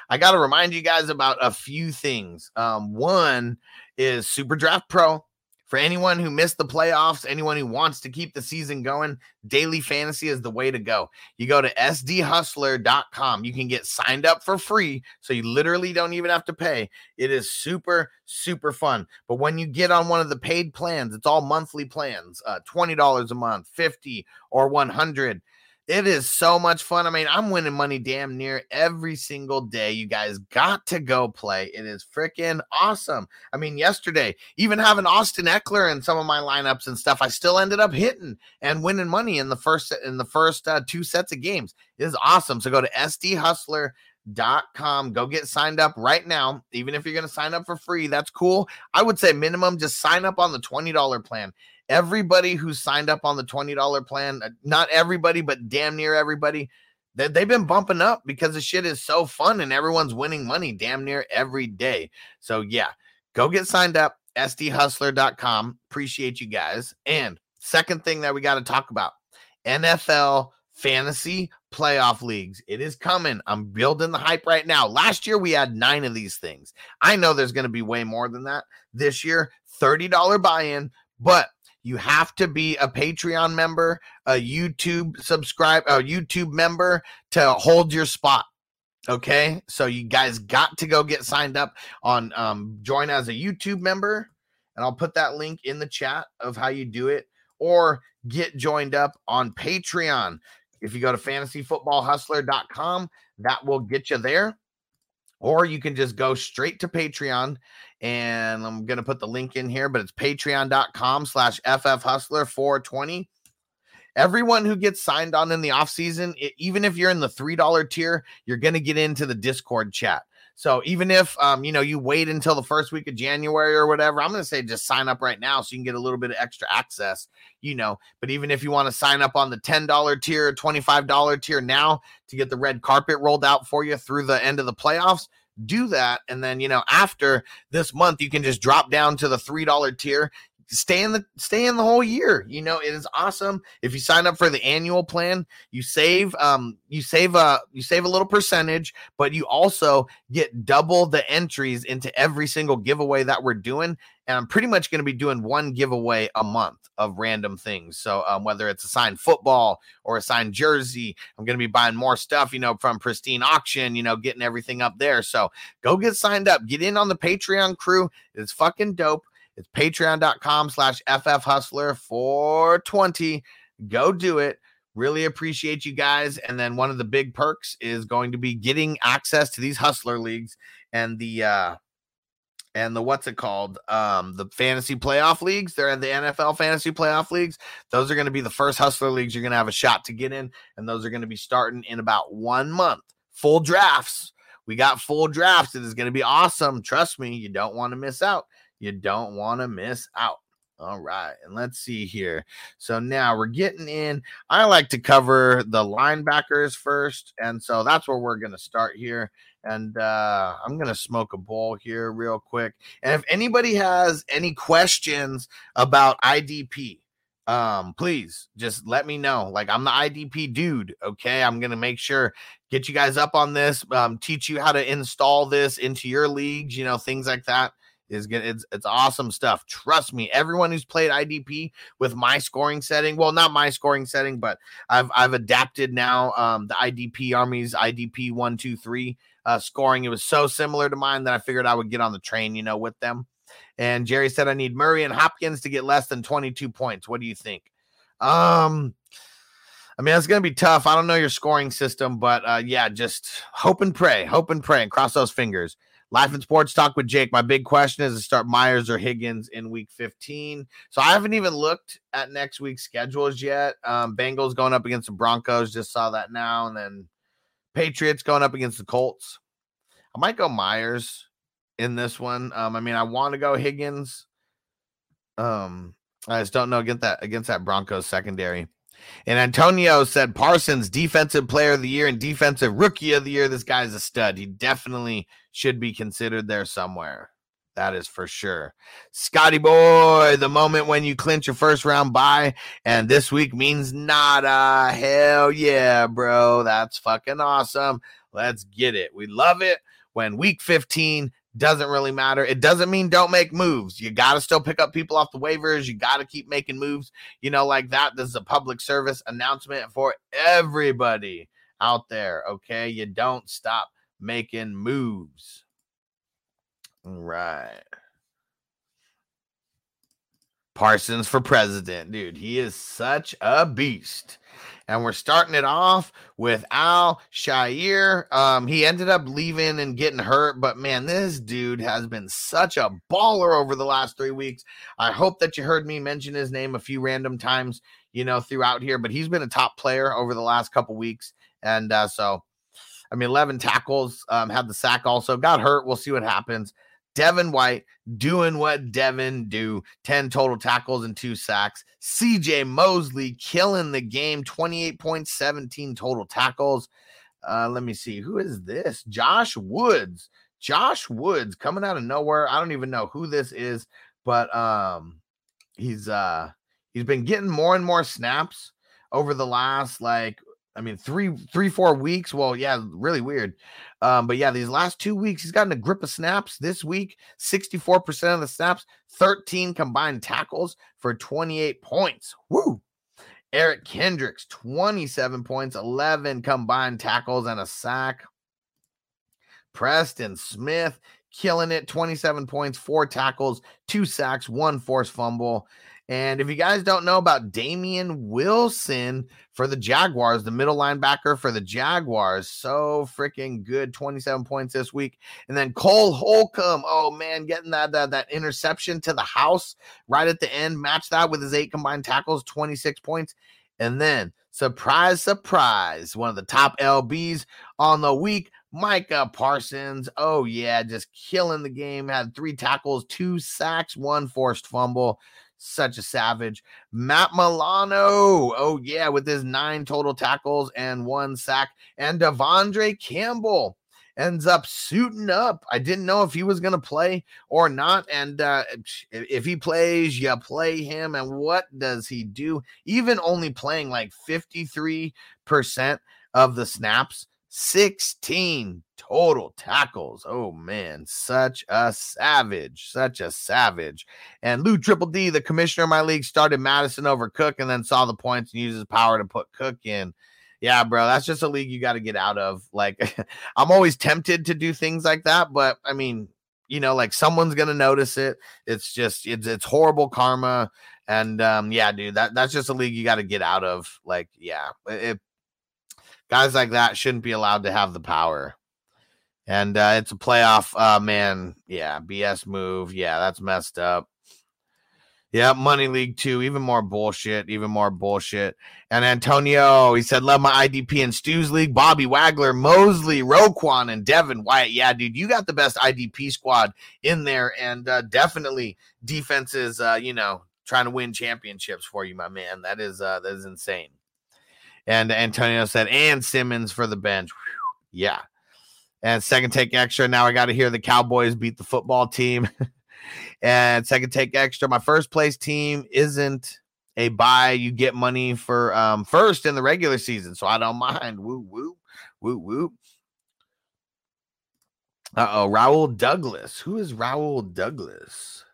I got to remind you guys about a few things. Um, one is Super Draft Pro for anyone who missed the playoffs, anyone who wants to keep the season going, daily fantasy is the way to go. You go to sdhustler.com. You can get signed up for free. So you literally don't even have to pay. It is super, super fun. But when you get on one of the paid plans, it's all monthly plans, uh, $20 a month, 50 or 100 it is so much fun. I mean, I'm winning money damn near every single day. You guys got to go play. It is freaking awesome. I mean, yesterday, even having Austin Ekeler in some of my lineups and stuff, I still ended up hitting and winning money in the first in the first uh, two sets of games. It is awesome. So go to sdhustler.com. Go get signed up right now. Even if you're going to sign up for free, that's cool. I would say minimum just sign up on the $20 plan everybody who signed up on the $20 plan, uh, not everybody, but damn near everybody, they, they've been bumping up because the shit is so fun and everyone's winning money damn near every day. So, yeah, go get signed up, sdhustler.com. Appreciate you guys. And second thing that we got to talk about NFL fantasy playoff leagues. It is coming. I'm building the hype right now. Last year we had nine of these things. I know there's going to be way more than that this year. $30 buy in, but you have to be a Patreon member, a YouTube subscribe, a YouTube member to hold your spot. Okay, so you guys got to go get signed up on um, join as a YouTube member, and I'll put that link in the chat of how you do it, or get joined up on Patreon. If you go to fantasyfootballhustler.com, that will get you there. Or you can just go straight to Patreon and I'm going to put the link in here, but it's patreon.com slash ffhustler420. Everyone who gets signed on in the off season, even if you're in the $3 tier, you're going to get into the Discord chat. So even if um, you know you wait until the first week of January or whatever, I'm going to say just sign up right now so you can get a little bit of extra access. You know, but even if you want to sign up on the ten dollar tier, twenty five dollar tier now to get the red carpet rolled out for you through the end of the playoffs, do that and then you know after this month you can just drop down to the three dollar tier stay in the stay in the whole year you know it is awesome. If you sign up for the annual plan you save um you save a you save a little percentage but you also get double the entries into every single giveaway that we're doing and i'm pretty much going to be doing one giveaway a month of random things. So um, whether it's a signed football or a signed jersey i'm going to be buying more stuff you know from pristine auction you know getting everything up there. So go get signed up get in on the patreon crew. It's fucking dope it's patreon.com slash ffhustler 420. Go do it. Really appreciate you guys. And then one of the big perks is going to be getting access to these hustler leagues and the uh and the what's it called? Um, the fantasy playoff leagues. They're in the NFL fantasy playoff leagues. Those are going to be the first hustler leagues you're going to have a shot to get in, and those are going to be starting in about one month. Full drafts. We got full drafts. It is going to be awesome. Trust me, you don't want to miss out. You don't want to miss out. All right, and let's see here. So now we're getting in. I like to cover the linebackers first, and so that's where we're going to start here. And uh, I'm going to smoke a bowl here real quick. And if anybody has any questions about IDP, um, please just let me know. Like I'm the IDP dude. Okay, I'm gonna make sure get you guys up on this. Um, teach you how to install this into your leagues. You know things like that is gonna it's it's awesome stuff. Trust me, everyone who's played IDP with my scoring setting, well, not my scoring setting, but I've I've adapted now um the IDP armies IDP one two three uh scoring. It was so similar to mine that I figured I would get on the train, you know, with them. And Jerry said I need Murray and Hopkins to get less than 22 points. What do you think? Um, I mean, it's going to be tough. I don't know your scoring system, but uh, yeah, just hope and pray, hope and pray, and cross those fingers. Life and Sports Talk with Jake. My big question is to start Meyers or Higgins in week 15. So I haven't even looked at next week's schedules yet. Um, Bengals going up against the Broncos, just saw that now. And then Patriots going up against the Colts. I might go Meyers in this one. Um, I mean, I want to go Higgins. Um, I just don't know against that against that Broncos secondary. And Antonio said Parsons defensive player of the year and defensive rookie of the year. This guy's a stud. He definitely should be considered there somewhere. That is for sure. Scotty boy, the moment when you clinch your first round bye, and this week means nada. Hell yeah, bro. That's fucking awesome. Let's get it. We love it when week 15 doesn't really matter. It doesn't mean don't make moves. You got to still pick up people off the waivers. You got to keep making moves, you know, like that. This is a public service announcement for everybody out there. Okay. You don't stop making moves. Right. Parsons for president, dude. He is such a beast. And we're starting it off with Al Shire. Um, he ended up leaving and getting hurt, but man, this dude has been such a baller over the last three weeks. I hope that you heard me mention his name a few random times, you know, throughout here, but he's been a top player over the last couple weeks. And uh, so, I mean, 11 tackles, um, had the sack also, got hurt. We'll see what happens. Devin White doing what Devin do 10 total tackles and two sacks. CJ Mosley killing the game 28.17 total tackles. Uh, let me see who is this? Josh Woods. Josh Woods coming out of nowhere. I don't even know who this is, but um he's uh he's been getting more and more snaps over the last like I mean, three, three, four weeks. Well, yeah, really weird. Um, but yeah, these last two weeks, he's gotten a grip of snaps. This week, 64% of the snaps, 13 combined tackles for 28 points. Woo! Eric Kendricks, 27 points, 11 combined tackles and a sack. Preston Smith, killing it, 27 points, four tackles, two sacks, one forced fumble. And if you guys don't know about Damien Wilson for the Jaguars, the middle linebacker for the Jaguars, so freaking good, 27 points this week. And then Cole Holcomb, oh man, getting that, that that interception to the house right at the end, match that with his eight combined tackles, 26 points. And then surprise, surprise, one of the top LBs on the week, Micah Parsons. Oh, yeah, just killing the game. Had three tackles, two sacks, one forced fumble such a savage. Matt Milano, oh yeah, with his nine total tackles and one sack. And De'Vondre Campbell ends up suiting up. I didn't know if he was going to play or not. And uh, if he plays, you play him. And what does he do? Even only playing like 53% of the snaps 16 total tackles. Oh man, such a savage, such a savage. And Lou Triple D, the commissioner of my league, started Mattison over Cook and then saw the points and used his power to put Cook in. Yeah, bro, that's just a league you got to get out of. Like, I'm always tempted to do things like that, but I mean, you know, like someone's gonna notice it. It's just it's it's horrible karma. And um, yeah, dude, that that's just a league you got to get out of. Like, yeah, it, guys like that shouldn't be allowed to have the power. And uh, it's a playoff, uh, man. Yeah, BS move. Yeah, that's messed up. Yeah, money league two, Even more bullshit. Even more bullshit. And Antonio, he said, "Love my IDP and Stu's league." Bobby Wagner, Mosley, Roquan, and Devin White. Yeah, dude, you got the best IDP squad in there, and uh, definitely defenses. Uh, you know, trying to win championships for you, my man. That is uh, that is insane. And Antonio said, and Simmons for the bench. Whew, yeah. And second take extra. Now I got to hear the Cowboys beat the football team. and second take extra. My first place team isn't a buy. You get money for um, first in the regular season. So I don't mind. Woo, woo, woo, woo. Uh oh. Rasul Douglas. Who is Rasul Douglas?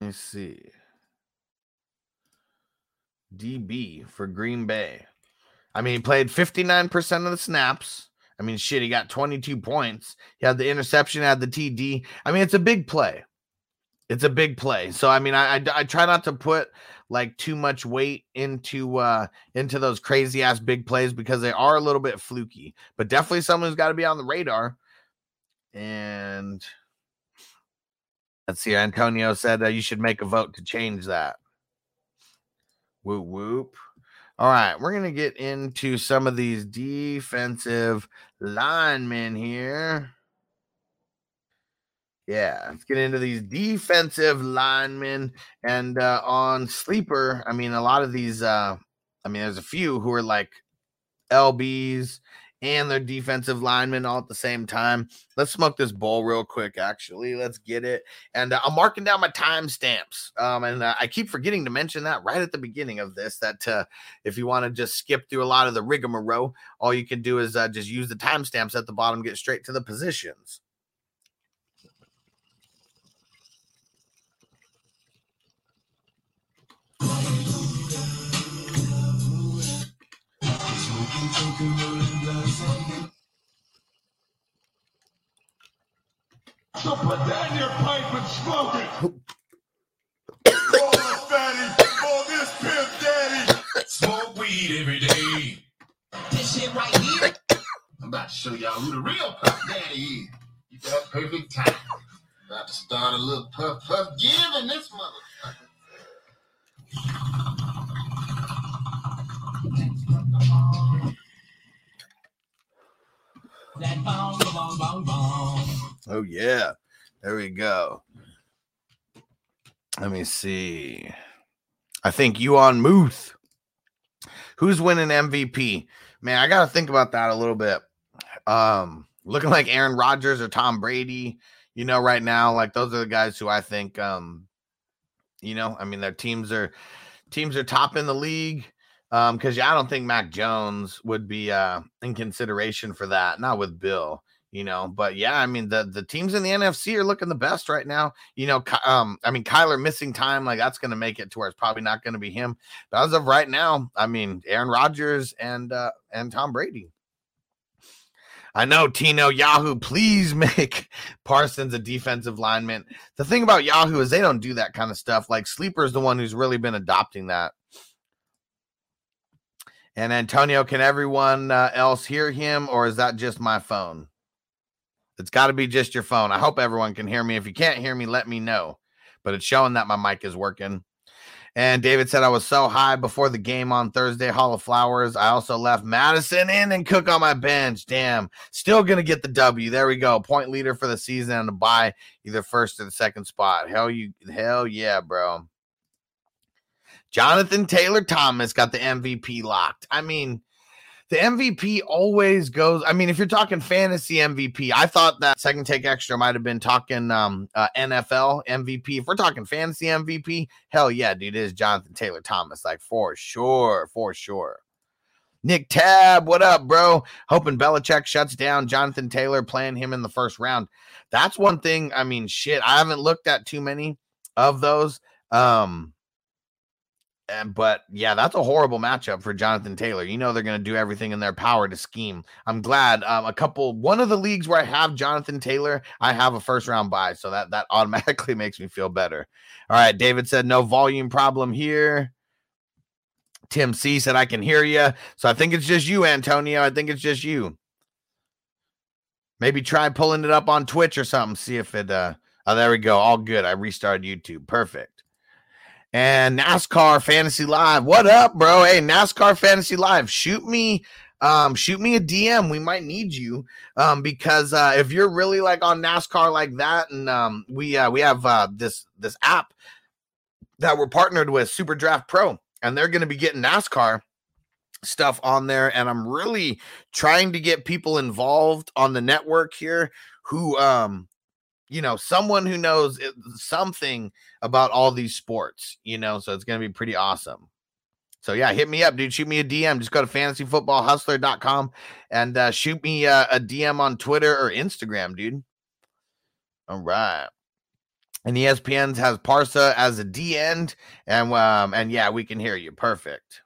Let me see. DB for Green Bay. I mean, he played 59% of the snaps I mean, shit, he got 22 points. He had the interception, had the TD. I mean, it's a big play. It's a big play. So I mean, I, I I try not to put like too much weight into uh into those crazy ass big plays because they are a little bit fluky, but definitely someone who's got to be on the radar. And let's see, Antonio said that you should make a vote to change that. Whoop whoop. All right, we're gonna get into some of these defensive linemen here. Yeah, let's get into these defensive linemen. And uh, on sleeper, I mean, a lot of these, uh, I mean, there's a few who are like LBs and their defensive linemen all at the same time. Let's smoke this bowl real quick, actually. Let's get it. And uh, I'm marking down my timestamps. Um, and uh, I keep forgetting to mention that right at the beginning of this that uh, if you want to just skip through a lot of the rigmarole, all you can do is uh, just use the timestamps at the bottom, get straight to the positions. So put that in your pipe and smoke it. Roll it, fatty. For this pimp daddy. Smoke weed every day. This shit right here. I'm about to show y'all who the real puff daddy is. You got perfect time. About to start a little puff puff giving this motherfucker. That bong, bong, bong, bong. Oh yeah. There we go. Let me see. I think you on Muth. Who's winning MVP? Man, I got to think about that a little bit. Um, looking like Aaron Rodgers or Tom Brady, you know, right now, like those are the guys who I think um, you know, I mean their teams are teams are top in the league. Um, because I don't think Mac Jones would be uh in consideration for that, not with Bill you know. But yeah, I mean the the teams in the NFC are looking the best right now. You know, um, I mean Kyler missing time, like that's going to make it to where it's probably not going to be him. But as of right now, I mean Aaron Rodgers and uh, and Tom Brady. I know Tino Yahoo, please make Parsons a defensive lineman. The thing about Yahoo is they don't do that kind of stuff. Like Sleeper is the one who's really been adopting that. And Antonio, can everyone uh, else hear him, or is that just my phone? It's got to be just your phone. I hope everyone can hear me. If you can't hear me, let me know. But it's showing that my mic is working. And David said I was so high before the game on Thursday, Hall of Flowers. I also left Mattison in and Cook on my bench. Damn. Still to get the W. There we go. Point leader for the season and a buy either first or the second spot. Hell you hell yeah, bro. Jonathan Taylor Thomas got the MVP locked. I mean, the MVP always goes. I mean, if you're talking fantasy MVP, I thought that second take extra might have been talking um, uh, NFL MVP. If we're talking fantasy MVP, hell yeah, dude, it is Jonathan Taylor Thomas, like for sure, for sure. Nick Tab, what up, bro? Hoping Belichick shuts down Jonathan Taylor, playing him in the first round. That's one thing. I mean, shit, I haven't looked at too many of those. Um, and, but yeah, that's a horrible matchup for Jonathan Taylor. You know they're going to do everything in their power to scheme. I'm glad um, a couple one of the leagues where I have Jonathan Taylor, I have a first round buy, so that that automatically makes me feel better. All right, David said no volume problem here. Tim C said I can hear you, so I think it's just you, Antonio. I think it's just you. Maybe try pulling it up on Twitch or something. See if it. uh Oh, there we go. All good. I restarted YouTube. Perfect and NASCAR Fantasy Live. What up, bro? Hey, NASCAR Fantasy Live, shoot me um shoot me a DM. We might need you um because uh if you're really like on NASCAR like that and um we uh we have uh this this app that we're partnered with Super Draft Pro and they're going to be getting NASCAR stuff on there and I'm really trying to get people involved on the network here who um you know, someone who knows something about all these sports, you know, so it's going to be pretty awesome. So yeah, hit me up, dude. Shoot me a DM. Just go to fantasyfootballhustler.com and uh, shoot me uh, a DM on Twitter or Instagram, dude. All right. And the ESPN has Parsa as a D end, and um, and yeah, we can hear you. Perfect.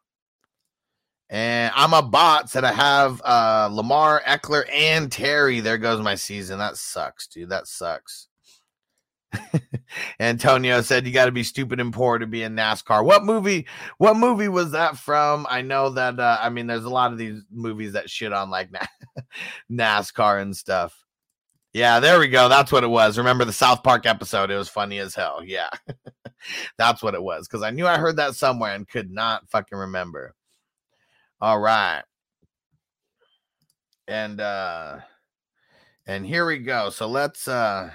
And I'm a bot said I have uh, Lamar, Ekeler, and Terry. There goes my season. That sucks, dude. That sucks. Antonio said you got to be stupid and poor to be in NASCAR. What movie? What movie was that from? I know that. Uh, I mean, there's a lot of these movies that shit on like NASCAR and stuff. Yeah, there we go. That's what it was. Remember the South Park episode? It was funny as hell. Yeah, that's what it was. Because I knew I heard that somewhere and could not fucking remember. All right. And uh and here we go. So let's uh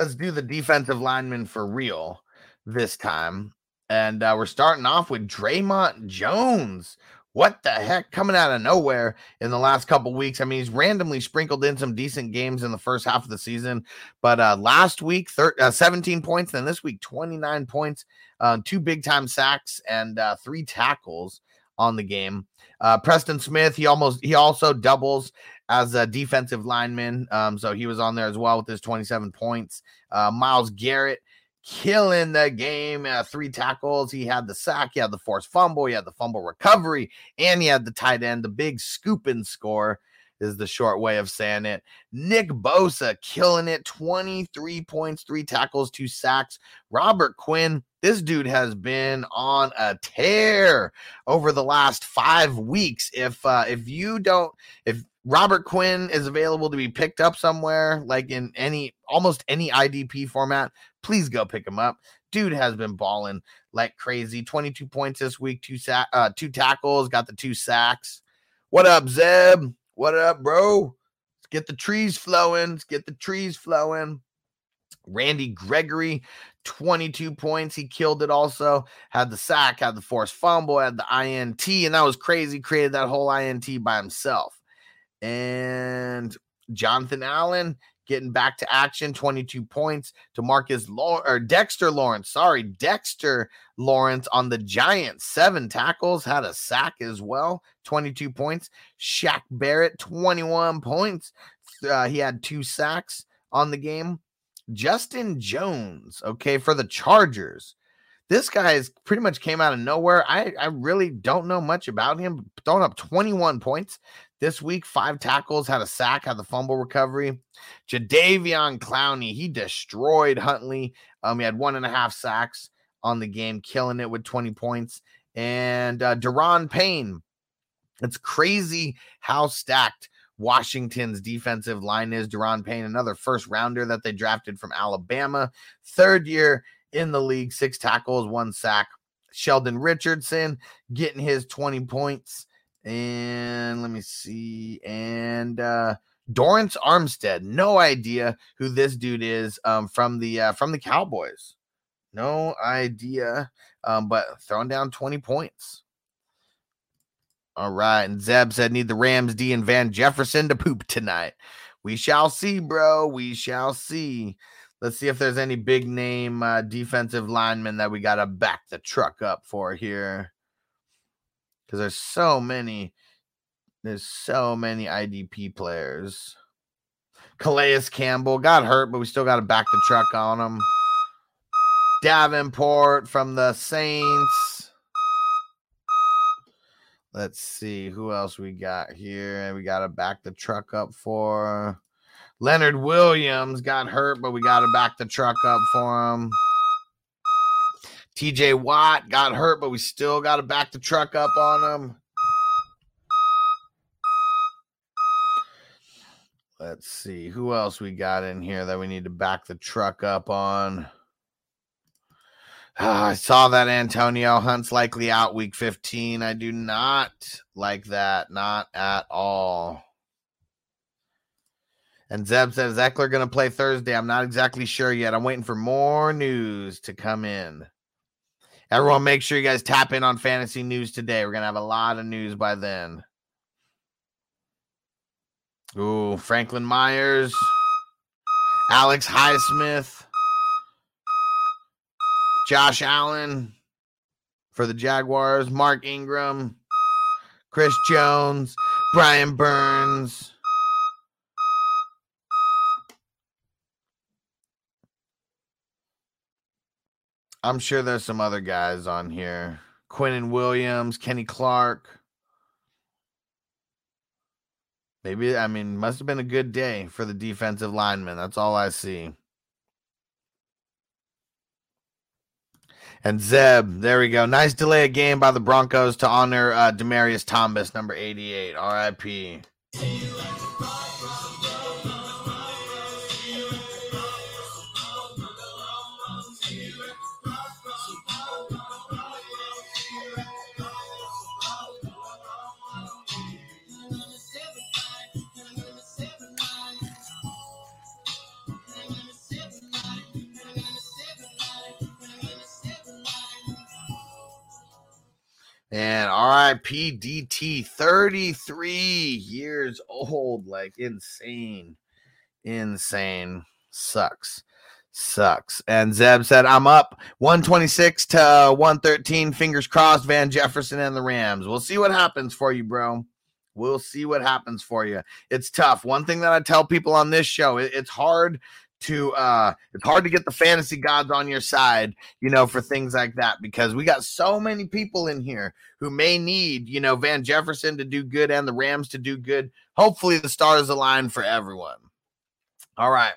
let's do the defensive lineman for real this time. And uh, we're starting off with Draymond Jones. What the heck? Coming out of nowhere in the last couple weeks. I mean, he's randomly sprinkled in some decent games in the first half of the season, but uh, last week, thir- uh, 17 points, and this week, 29 points, uh, two big time sacks, and uh, three tackles on the game. Uh, Preston Smith, he almost he also doubles as a defensive lineman, um, so he was on there as well with his 27 points. Uh, Myles Garrett killing the game. Uh, three tackles. He had the sack. He had the forced fumble. He had the fumble recovery, and he had the tight end. The big scoop and score is the short way of saying it. Nick Bosa killing it. 23 points, three tackles, two sacks. Robert Quinn. This dude has been on a tear over the last five weeks. If uh, if you don't, if Robert Quinn is available to be picked up somewhere, like in any almost any IDP format, please go pick him up. Dude has been balling like crazy. 22 points this week, two sack, uh, two tackles, got the two sacks. What up, Zeb? What up, bro? Let's get the trees flowing. Let's get the trees flowing. Randy Gregory, 22 points. He killed it also. Had the sack, had the forced fumble, had the INT, and that was crazy. Created that whole INT by himself. And Jonathan Allen getting back to action, 22 points to Marcus or Dexter Lawrence. Sorry, Dexter Lawrence on the Giants, seven tackles, had a sack as well, 22 points. Shaq Barrett, 21 points. Uh, he had two sacks on the game. Justin Jones, okay, for the Chargers. This guy is pretty much came out of nowhere. I, I really don't know much about him. Throwing up 21 points this week, five tackles, had a sack, had the fumble recovery. Jadeveon Clowney, he destroyed Huntley. Um, he had one and a half sacks on the game, killing it with 20 points. And uh, Daron Payne, it's crazy how stacked Washington's defensive line is. Daron Payne, another first rounder that they drafted from Alabama, third year in the league, six tackles, one sack. Sheldon Richardson getting his 20 points. And let me see. And uh Dorance Armstead, no idea who this dude is um from the uh from the Cowboys. No idea. Um, but throwing down 20 points. All right. And Zeb said, need the Rams D and Van Jefferson to poop tonight. We shall see, bro. We shall see. Let's see if there's any big name uh, defensive lineman that we got to back the truck up for here. Because there's so many. There's so many IDP players. Calais Campbell got hurt, but we still got to back the truck on him. Davenport from the Saints. Let's see who else we got here. And We got to back the truck up for Leonard Williams. Got hurt, but we got to back the truck up for him. TJ Watt got hurt, but we still got to back the truck up on him. Let's see who else we got in here that we need to back the truck up on. Ah, I saw that Antonio Hunt's likely out week 15. I do not like that. Not at all. And Zeb says Ekeler going to play Thursday. I'm not exactly sure yet. I'm waiting for more news to come in. Everyone, make sure you guys tap in on fantasy news today. We're going to have a lot of news by then. Ooh, Franklin Myers, Alex Highsmith. Josh Allen for the Jaguars, Mark Ingram, Chris Jones, Brian Burns. I'm sure there's some other guys on here. Quinnen Williams, Kenny Clark. Maybe I mean must have been a good day for the defensive lineman. That's all I see. And Zeb, there we go. Nice delay of game by the Broncos to honor uh, Demaryius Thomas, number 88. RIP. And RIP DT, 33 years old. Like insane. Insane. Sucks. Sucks. And Zeb said, I'm up 126 to 113. Fingers crossed, Van Jefferson and the Rams. We'll see what happens for you, bro. We'll see what happens for you. It's tough. One thing that I tell people on this show, it, it's hard to uh it's hard to get the fantasy gods on your side you know for things like that because we got so many people in here who may need you know van jefferson to do good and the rams to do good. Hopefully the stars align for everyone. All right.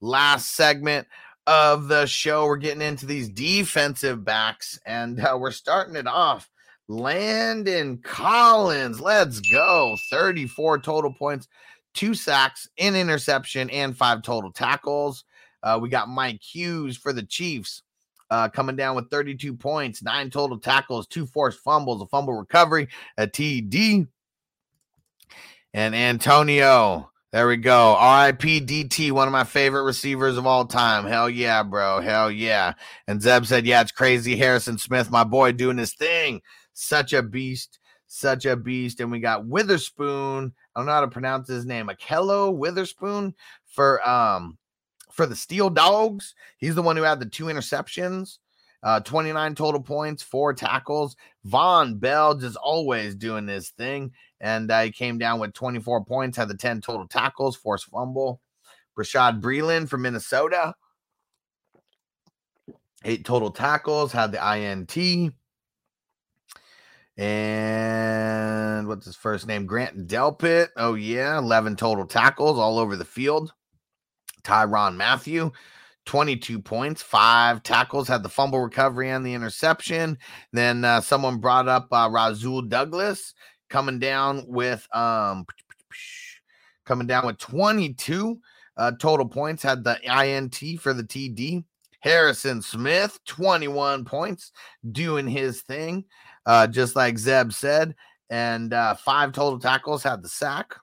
Last segment of the show. We're getting into these defensive backs and uh, we're starting it off. Landon collins. Let's go. 34 total points two sacks, an interception, and five total tackles. Uh, we got Mike Hughes for the Chiefs uh, coming down with 32 points, nine total tackles, two forced fumbles, a fumble recovery, a TD. And Antonio, there we go. RIP DT, one of my favorite receivers of all time. Hell yeah, bro. Hell yeah. And Zeb said, Yeah, it's crazy. Harrison Smith, my boy, doing his thing. Such a beast. Such a beast. And we got Witherspoon I don't know how to pronounce his name. Ahkello Witherspoon for um for the Steel Dogs. He's the one who had the two interceptions, uh, 29 total points, four tackles. Vonn Bell just always doing his thing. And uh, he came down with 24 points, had the 10 total tackles, forced fumble. Bashaud Breeland from Minnesota, eight total tackles, had the INT. And what's his first name? Grant Delpit. Oh, yeah. 11 total tackles all over the field. Tyrann Mathieu, 22 points, five tackles, had the fumble recovery and the interception. Then uh, someone brought up uh, Rasul Douglas coming down with um coming down with 22 uh, total points, had the INT for the TD. Harrison Smith, 21 points, doing his thing uh, just like Zeb said, and uh, five total tackles, had the sack.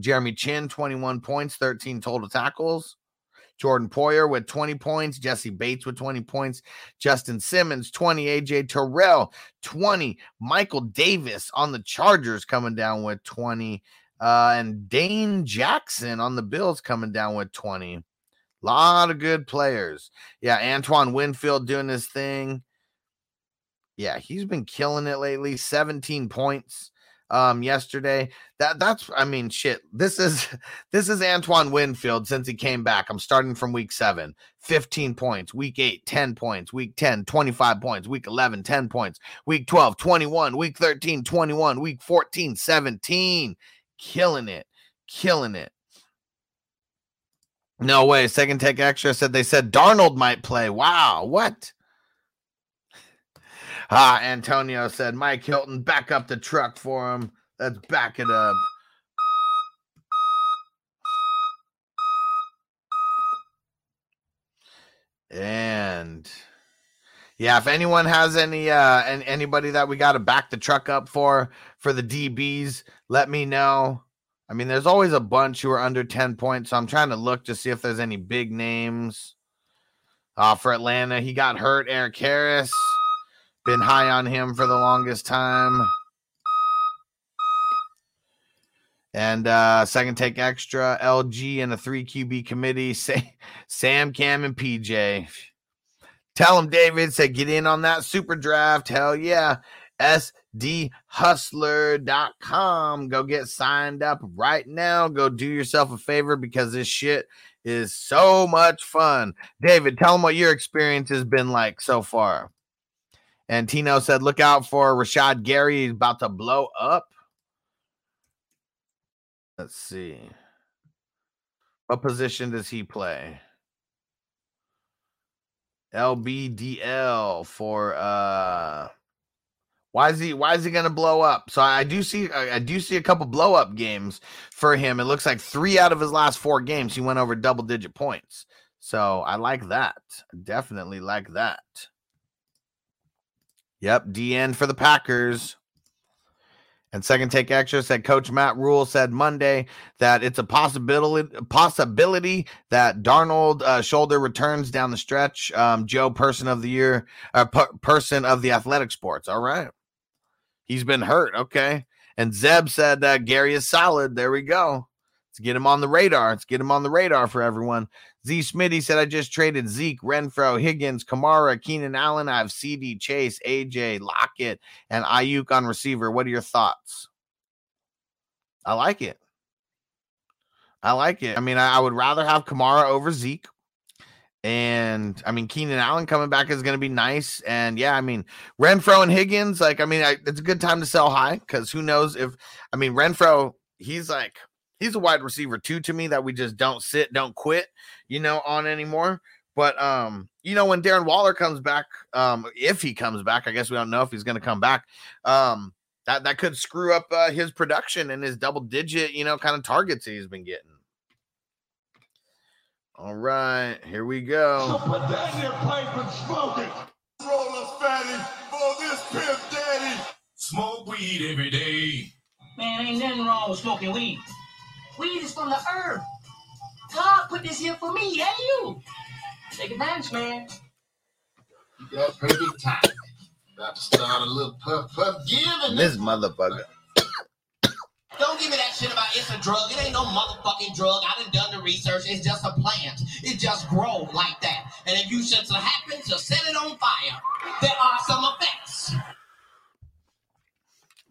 Jeremy Chinn, 21 points, 13 total tackles. Jordan Poyer with 20 points, Jessie Bates with 20 points, Justin Simmons 20, AJ Terrell 20, Michael Davis on the Chargers coming down with 20, uh, and Dane Jackson on the Bills coming down with 20. A lot of good players. Yeah, Antoine Winfield doing his thing. Yeah, he's been killing it lately. 17 points um yesterday. That that's I mean shit. This is this is Antoine Winfield since he came back. I'm starting from week 7. 15 points, week 8, 10 points, week 10, 25 points, week 11, 10 points, week 12, 21, week 13, 21, week 14, 17. Killing it. Killing it. No way. Second take extra said they said Darnold might play. Wow. What? Ah, Antonio said, Mike Hilton, back up the truck for him. Let's back it up. And yeah, if anyone has any uh and anybody that we got to back the truck up for for the DBs, let me know. I mean, there's always a bunch who are under 10 points, so I'm trying to look to see if there's any big names. Uh for Atlanta, he got hurt, Erik Harris. Been high on him for the longest time. And uh, second take extra, LG and a three QB committee. Say Sam, Cam, and PJ. Tell him, David, said, get in on that super draft. Hell yeah. SDHustler.com. Go get signed up right now. Go do yourself a favor because this shit is so much fun. David, tell them what your experience has been like so far. And Tino said, look out for Rashan Gary. He's about to blow up. Let's see. What position does he play? LBDL for uh why is he why is he gonna blow up? So I do see I do see a couple blow up games for him. It looks like three out of his last four games he went over double digit points. So I like that. Definitely like that. Yep, DN for the Packers. And second take extra said Coach Matt Rhule said Monday that it's a possibility possibility that Darnold uh, shoulder returns down the stretch. Um, Joe, person of the year, uh, per- person of the athletic sports. All right, he's been hurt. Okay, and Zeb said that Gary is solid. There we go. Let's get him on the radar. Let's get him on the radar for everyone. Z Smitty said, I just traded Zeke, Renfrow, Higgins, Kamara, Keenan Allen. I have CD, Chase, AJ, Lockett, and Aiyuk on receiver. What are your thoughts? I like it. I like it. I mean, I, I would rather have Kamara over Zeke. And I mean, Keenan Allen coming back is going to be nice. And yeah, I mean, Renfrow and Higgins, like, I mean, I, it's a good time to sell high because who knows if, I mean, Renfrow, he's like, he's a wide receiver too to me that we just don't sit, don't quit, you know, on anymore. But um, you know, when Darren Waller comes back, um, if he comes back, I guess we don't know if he's gonna come back. Um, that that could screw up uh, his production and his double digit, you know, kind of targets he's been getting. All right, here we go. So Put that in your pipe and smoke it. Roll us, fatty, for this pimp daddy. Smoke weed every day. Man, ain't nothing wrong with smoking weed. Weed is from the earth. God put this here for me and you. Take advantage, man. You got perfect time. About to start a little puff puff giving. This motherfucker. Don't give me that shit about it's a drug. It ain't no motherfucking drug. I done done the research. It's just a plant. It just grows like that. And if you should happen to set it on fire, there are some effects.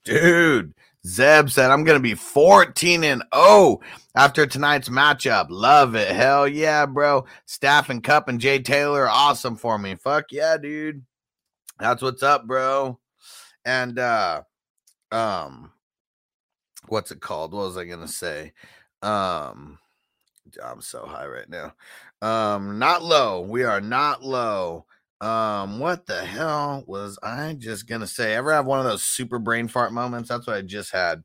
Dude, Zeb said, I'm going to be 14 and 0 after tonight's matchup. Love it. Hell yeah, bro. Staff and Kupp and Jay Taylor awesome for me. Fuck yeah, dude. That's what's up, bro. And, uh, um, what's it called? What was I going to say? Um, I'm so high right now. Um, not low. We are not low. Um, what the hell was I just gonna say? Ever have one of those super brain fart moments? That's what I just had.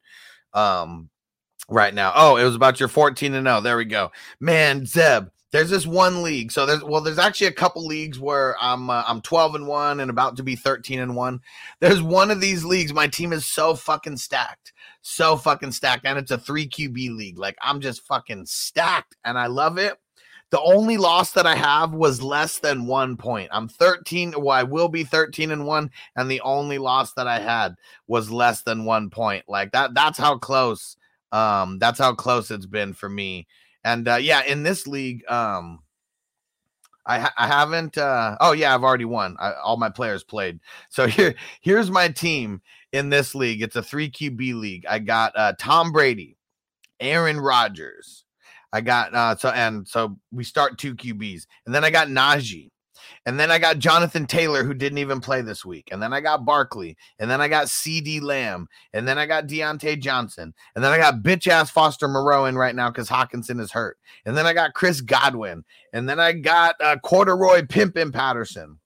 Um, right now. Oh, it was about your 14 and 0. There we go. Man, Zeb, there's this one league. So there's well, there's actually a couple leagues where I'm uh, I'm 12 and 1 and about to be 13 and 1. There's one of these leagues my team is so fucking stacked. So fucking stacked and it's a 3 QB league. Like I'm just fucking stacked and I love it. The only loss that I have was less than 1 point. I'm 13, well I will be 13 and 1 and the only loss that I had was less than 1 point. Like that that's how close um that's how close it's been for me and uh, yeah, in this league, um, I, ha- I haven't. Uh, oh yeah, I've already won. I, all my players played. So here, here's my team in this league. It's a three QB league. I got uh, Tom Brady, Aaron Rodgers. I got uh, so and so we start two QBs, and then I got Najee. And then I got Jonathan Taylor, who didn't even play this week. And then I got Barkley. And then I got CD Lamb. And then I got Diontae Johnson. And then I got bitch ass Foster Moreau in right now because Hockenson is hurt. And then I got Chris Godwin. And then I got uh, Corduroy Pimpin Patterson.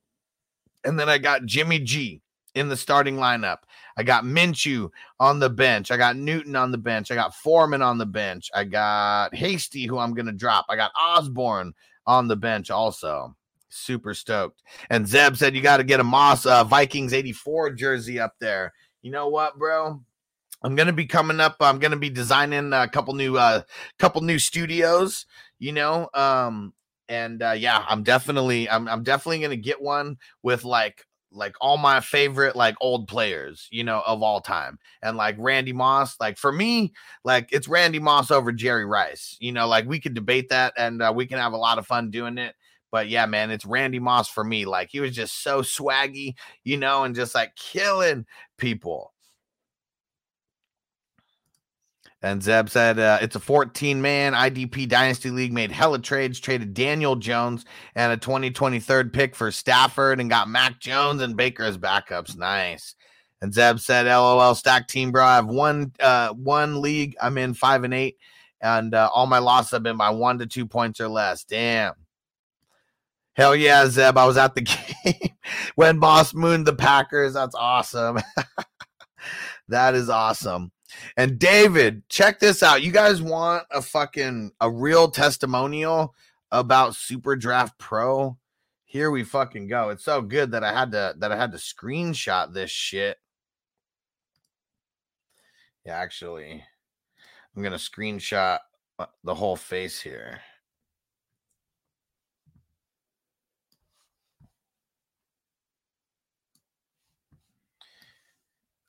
And then I got Jimmy G in the starting lineup. I got Minshew on the bench. I got Newton on the bench. I got Foreman on the bench. I got Hasty, who I'm going to drop. I got Osborn on the bench also super stoked. And Zeb said you got to get a Moss uh, Vikings 84 jersey up there. You know what, bro? I'm gonna be coming up. I'm gonna be designing a couple new, uh, couple new studios. You know, um, and uh, yeah, I'm definitely, I'm, I'm definitely gonna get one with like, like all my favorite like old players, you know, of all time, and like Randy Moss. Like for me, like it's Randy Moss over Jerry Rice. You know, like we could debate that, and uh, we can have a lot of fun doing it. But yeah, man, it's Randy Moss for me. Like he was just so swaggy, you know, and just like killing people. And Zeb said uh, it's a 14 man IDP Dynasty League, made hella trades, traded Daniel Jones and a 2023 pick for Stafford, and got Mac Jones and Baker as backups. Nice. And Zeb said, "LOL, stack team, bro. I have one uh, one league. I'm in five and eight, and uh, all my losses have been by one to two points or less. Damn." Hell yeah, Zeb. I was at the game when Moss mooned the Packers. That's awesome. that is awesome. And David, check this out. You guys want a fucking a real testimonial about Super Draft Pro? Here we fucking go. It's so good that I had to that I had to screenshot this shit. Yeah, actually, I'm gonna screenshot uh, the whole face here.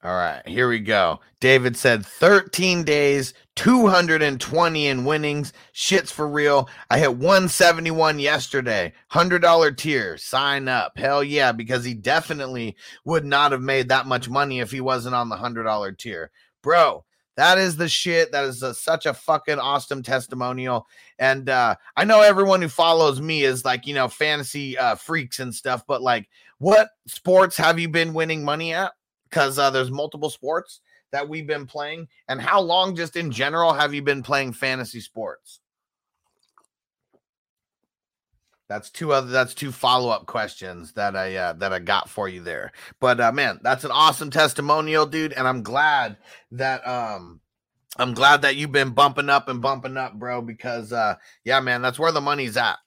All right, here we go. David said 13 days, 220 in winnings. Shit's for real. I hit 171 yesterday. $100 tier. Sign up. Hell yeah, because he definitely would not have made that much money if he wasn't on the $100 tier. Bro, that is the shit. That is a, such a fucking awesome testimonial. And uh, I know everyone who follows me is like, you know, fantasy uh, freaks and stuff, but like, what sports have you been winning money at? Because uh, there's multiple sports that we've been playing. And how long, just in general, have you been playing fantasy sports? That's two other. That's two follow up questions that I uh, that I got for you there. But uh, man, that's an awesome testimonial, dude. And I'm glad that um I'm glad that you've been bumping up and bumping up, bro. Because uh yeah, man, that's where the money's at.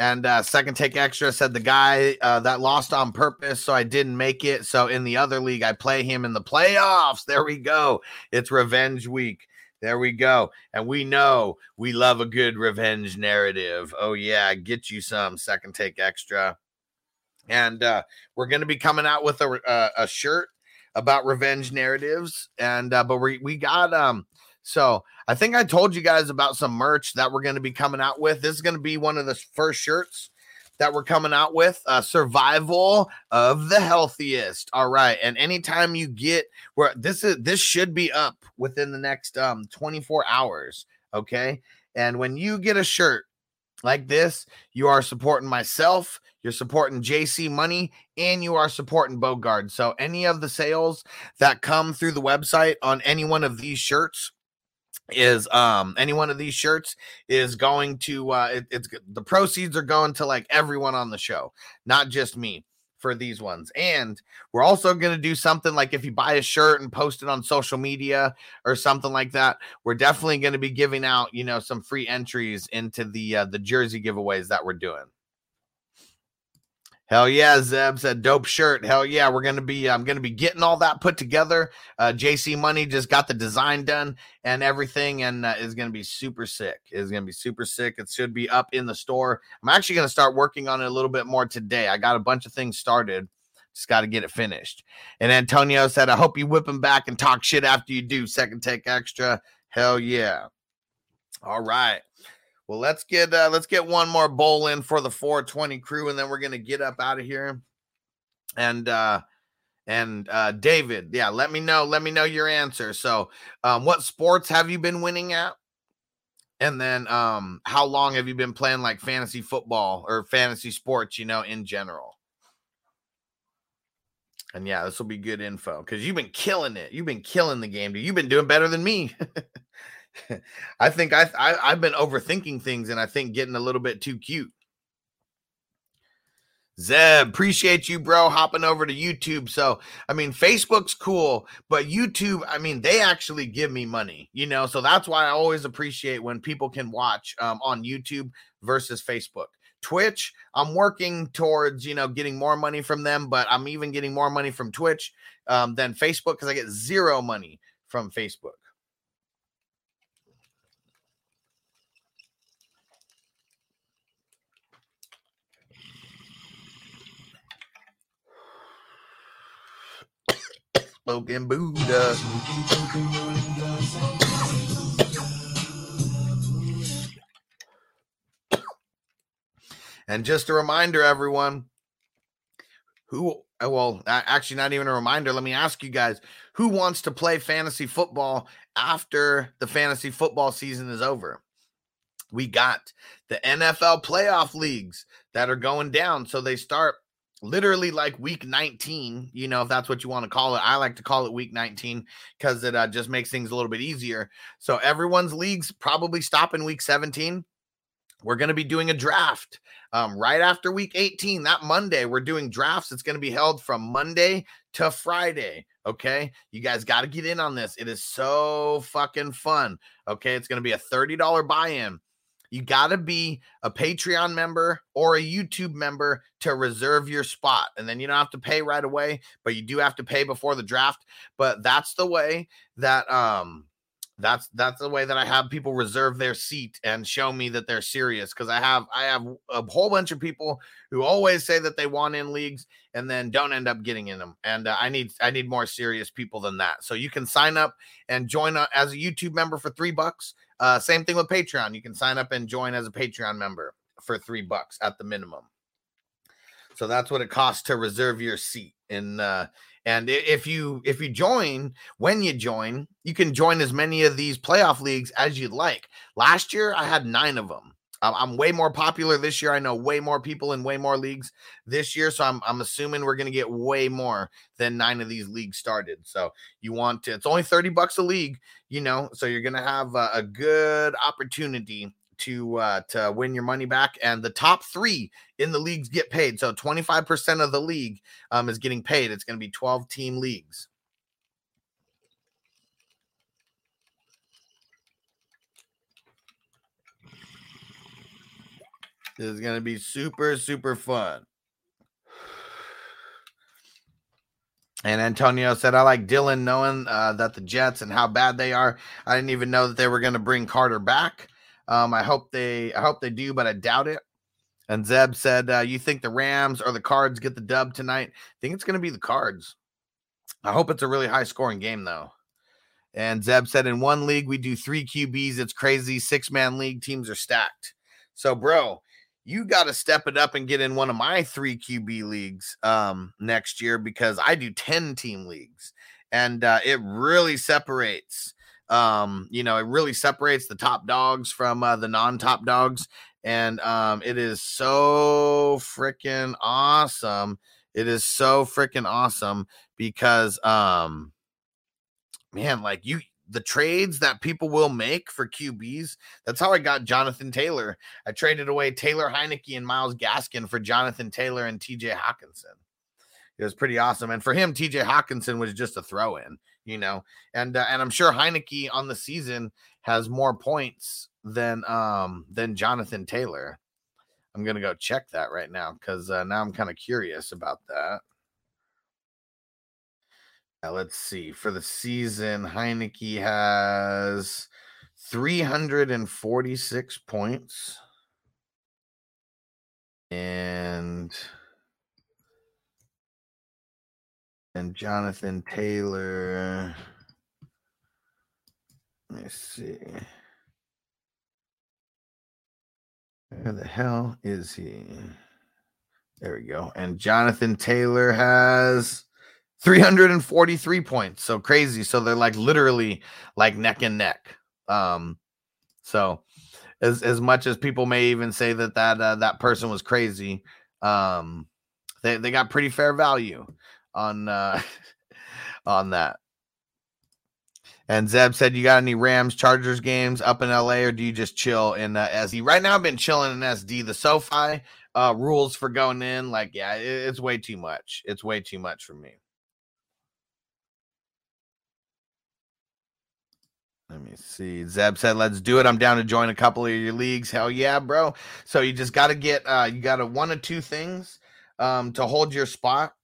And uh, second take extra said the guy uh, that lost on purpose, so I didn't make it. So in the other league, I play him in the playoffs. There we go. It's revenge week. There we go. And we know we love a good revenge narrative. Oh, yeah. Get you some second take extra. And uh, we're going to be coming out with a, uh, a shirt about revenge narratives. And, uh, but we, we got, um, so I think I told you guys about some merch that we're going to be coming out with. This is going to be one of the first shirts that we're coming out with uh, survival of the healthiest all right and anytime you get where this is this should be up within the next um 24 hours okay and when you get a shirt like this you are supporting myself you're supporting JC Money and you are supporting Bogard. So any of the sales that come through the website on any one of these shirts is um any one of these shirts is going to uh it, it's the proceeds are going to like everyone on the show not just me for these ones. And we're also going to do something like if you buy a shirt and post it on social media or something like that we're definitely going to be giving out you know some free entries into the uh, the jersey giveaways that we're doing Hell yeah, Zeb said dope shirt. Hell yeah, we're gonna be I'm gonna be getting all that put together. Uh, JC Money just got the design done and everything, and uh, is gonna be super sick. Is gonna be super sick. It should be up in the store. I'm actually gonna start working on it a little bit more today. I got a bunch of things started. Just got to get it finished. And Antonio said, I hope you whip him back and talk shit after you do. Second take extra. Hell yeah. All right. Well, let's get uh, let's get one more bowl in for the 420 crew, and then we're gonna get up out of here. And uh and uh David, yeah, let me know, let me know your answer. So um what sports have you been winning at? And then um how long have you been playing like fantasy football or fantasy sports, you know, in general? And yeah, this will be good info because you've been killing it. You've been killing the game, dude. You've been doing better than me. I think I, I have been overthinking things and I think getting a little bit too cute. Zeb, appreciate you, bro, hopping over to YouTube. So, I mean, Facebook's cool, but YouTube, I mean, they actually give me money, you know. So that's why I always appreciate when people can watch um, on YouTube versus Facebook. Twitch, I'm working towards, you know, getting more money from them, but I'm even getting more money from Twitch um, than Facebook because I get zero money from Facebook. Smoking Buddha. And just a reminder, everyone, who uh, well, actually, not even a reminder. Let me ask you guys who wants to play fantasy football after the fantasy football season is over? We got the NFL playoff leagues that are going down. So they start literally like week 19, you know, if that's what you want to call it. I like to call it week 19 because it uh, just makes things a little bit easier. So everyone's leagues probably stop in week 17 we're going to be doing a draft um, right after week 18 that monday we're doing drafts. It's going to be held from monday to friday okay? You guys got to get in on this. It is so fucking fun okay? It's going to be a $30 buy-in you got to be a patreon member or a youtube member to reserve your spot and then you don't have to pay right away but you do have to pay before the draft but that's the way that um that's that's the way that I have people reserve their seat and show me that they're serious because I have I have a whole bunch of people who always say that they want in leagues and then don't end up getting in them and uh, I need I need more serious people than that. So you can sign up and join uh, as a YouTube member for 3 bucks uh same thing with Patreon you can sign up and join as a Patreon member for 3 bucks at the minimum so that's what it costs to reserve your seat And uh and if you if you join, when you join, you can join as many of these playoff leagues as you'd like. Last year, I had nine of them. I'm, way more popular this year. I know way more people in way more leagues this year, so I'm I'm assuming we're gonna get way more than nine of these leagues started. So you want to? It's only thirty bucks a league, you know. So you're gonna have a, a good opportunity to uh to win your money back and the top 3 in the leagues get paid so 25% of the league um is getting paid it's going to be 12 team leagues this is going to be super super fun and Antonio said, I like Dylan knowing uh, that the Jets and how bad they are. I didn't even know that they were going to bring Carter back. Um, I hope they, I hope they do, but I doubt it. And Zeb said, uh, "You think the Rams or the Cards get the dub tonight? I think it's going to be the Cards. I hope it's a really high scoring game, though." And Zeb said, "In one league, we do three QBs. It's crazy. Six man league teams are stacked. So, bro, you got to step it up and get in one of my three QB leagues um, next year because I do ten team leagues, and uh, it really separates." um you know it really separates the top dogs from uh, the non-top dogs and um it is so freaking awesome it is so freaking awesome because um man like you the trades that people will make for QBs that's how I got Jonathan Taylor I traded away Taylor Heinicke and Myles Gaskin for Jonathan Taylor and TJ Hockenson it was pretty awesome and for him TJ Hockenson was just a throw in you know and uh, and I'm sure Heinicke on the season has more points than um than Jonathan Taylor. I'm gonna go check that right now because uh, now I'm kind of curious about that. Now, let's see. For the season, Heinicke has 346 points. And and Jonathan Taylor. Let me see. Where the hell is he? There we go. And Jonathan Taylor has 343 points. So crazy. So they're like literally like neck and neck. Um, so as as much as people may even say that that uh, that person was crazy, um, they they got pretty fair value on uh on that. And Zeb said, "You got any Rams Chargers games up in LA, or do you just chill in uh, SD? Right now, I've been chilling in SD. The SoFi uh, rules for going in, like, yeah, it, it's way too much. It's way too much for me. Let me see. Zeb said, "Let's do it. I'm down to join a couple of your leagues. Hell yeah, bro! So you just got to get, uh, you got to one of two things um, to hold your spot.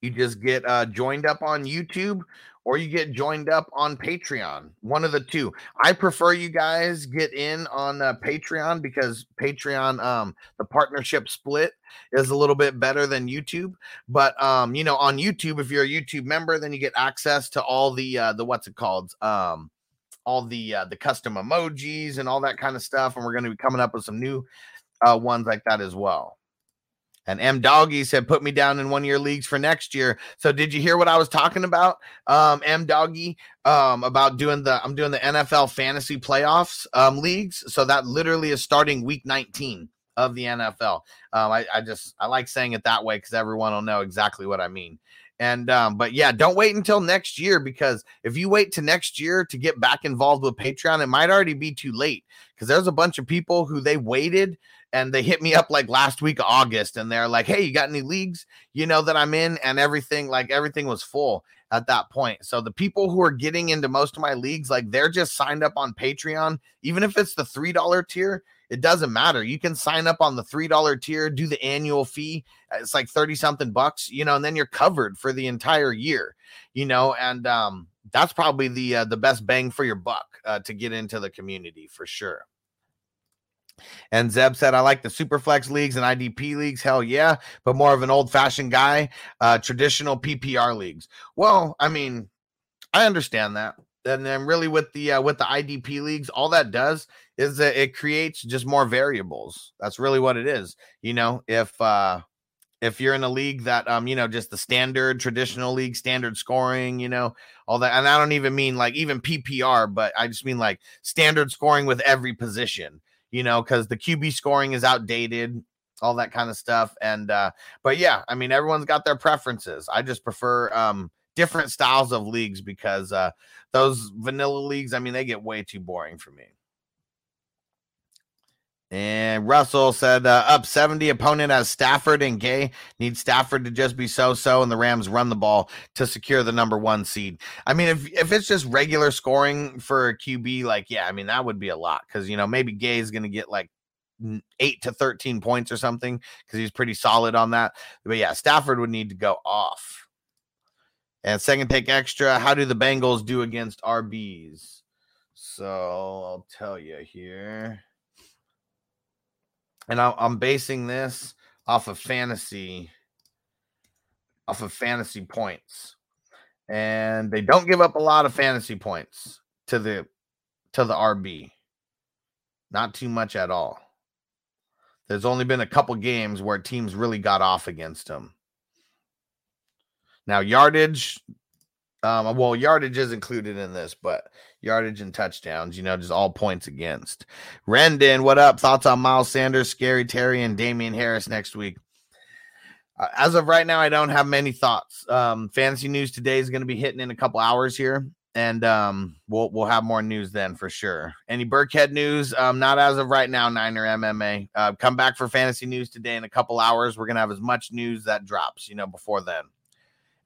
You just get uh, joined up on YouTube, or you get joined up on Patreon. One of the two. I prefer you guys get in on uh, Patreon because Patreon, um, the partnership split is a little bit better than YouTube. But um, you know, on YouTube, if you're a YouTube member, then you get access to all the uh, the what's it called, um, all the uh, the custom emojis and all that kind of stuff. And we're going to be coming up with some new uh, ones like that as well. And M Doggy said, put me down in one your leagues for next year. So did you hear what I was talking about? Um, M Doggy, um, about doing the I'm doing the NFL fantasy playoffs um leagues. So that literally is starting week 19 of the NFL. Um, I, I just I like saying it that way because everyone will know exactly what I mean. And um, but yeah, don't wait until next year because if you wait to next year to get back involved with Patreon, it might already be too late. Because there's a bunch of people who they waited and they hit me up like last week August and they're like, "Hey, you got any leagues you know that I'm in?" and everything like everything was full at that point. So the people who are getting into most of my leagues like they're just signed up on Patreon, even if it's the $3 tier, it doesn't matter. You can sign up on the $3 tier, do the annual fee. It's like 30 something bucks, you know, and then you're covered for the entire year, you know, and um that's probably the uh, the best bang for your buck uh, to get into the community for sure. And Zeb said, I like the Superflex leagues and IDP leagues. Hell yeah. But more of an old fashioned guy, uh, traditional PPR leagues. Well, I mean, I understand that. And then really with the uh, with the IDP leagues, all that does is that it creates just more variables. That's really what it is. You know, if uh if you're in a league that um you know just the standard traditional league standard scoring you know all that and i don't even mean like even ppr but i just mean like standard scoring with every position you know, because the QB scoring is outdated, all that kind of stuff. And uh, but yeah, I mean, everyone's got their preferences. I just prefer um different styles of leagues because uh those vanilla leagues, I mean, they get way too boring for me. And Russell said, uh, up 70 opponent as Stafford and Gay needs Stafford to just be so so, and the Rams run the ball to secure the number one seed. I mean, if, if it's just regular scoring for a QB, like, yeah, I mean, that would be a lot because, you know, maybe Gay is going to get like eight to 13 points or something because he's pretty solid on that. But yeah, Stafford would need to go off. And second take extra, how do the Bengals do against RBs? So I'll tell you here and I'm basing this off of fantasy, off of fantasy points, and they don't give up a lot of fantasy points to the to the RB, not too much at all. There's only been a couple games where teams really got off against him. Now yardage, um, well, yardage is included in this, but yardage and touchdowns, you know, just all points against. Rendon, what up? Thoughts on Miles Sanders, Scary Terry, and Damien Harris next week? Uh, as of right now, I don't have many thoughts. Um, fantasy news today is going to be hitting in a couple hours here, and um, we'll we'll have more news then for sure. Any Burkhead news? Um, not as of right now. Niner MMA. Uh, come back for fantasy news today in a couple hours. We're gonna have as much news that drops, you know, before then.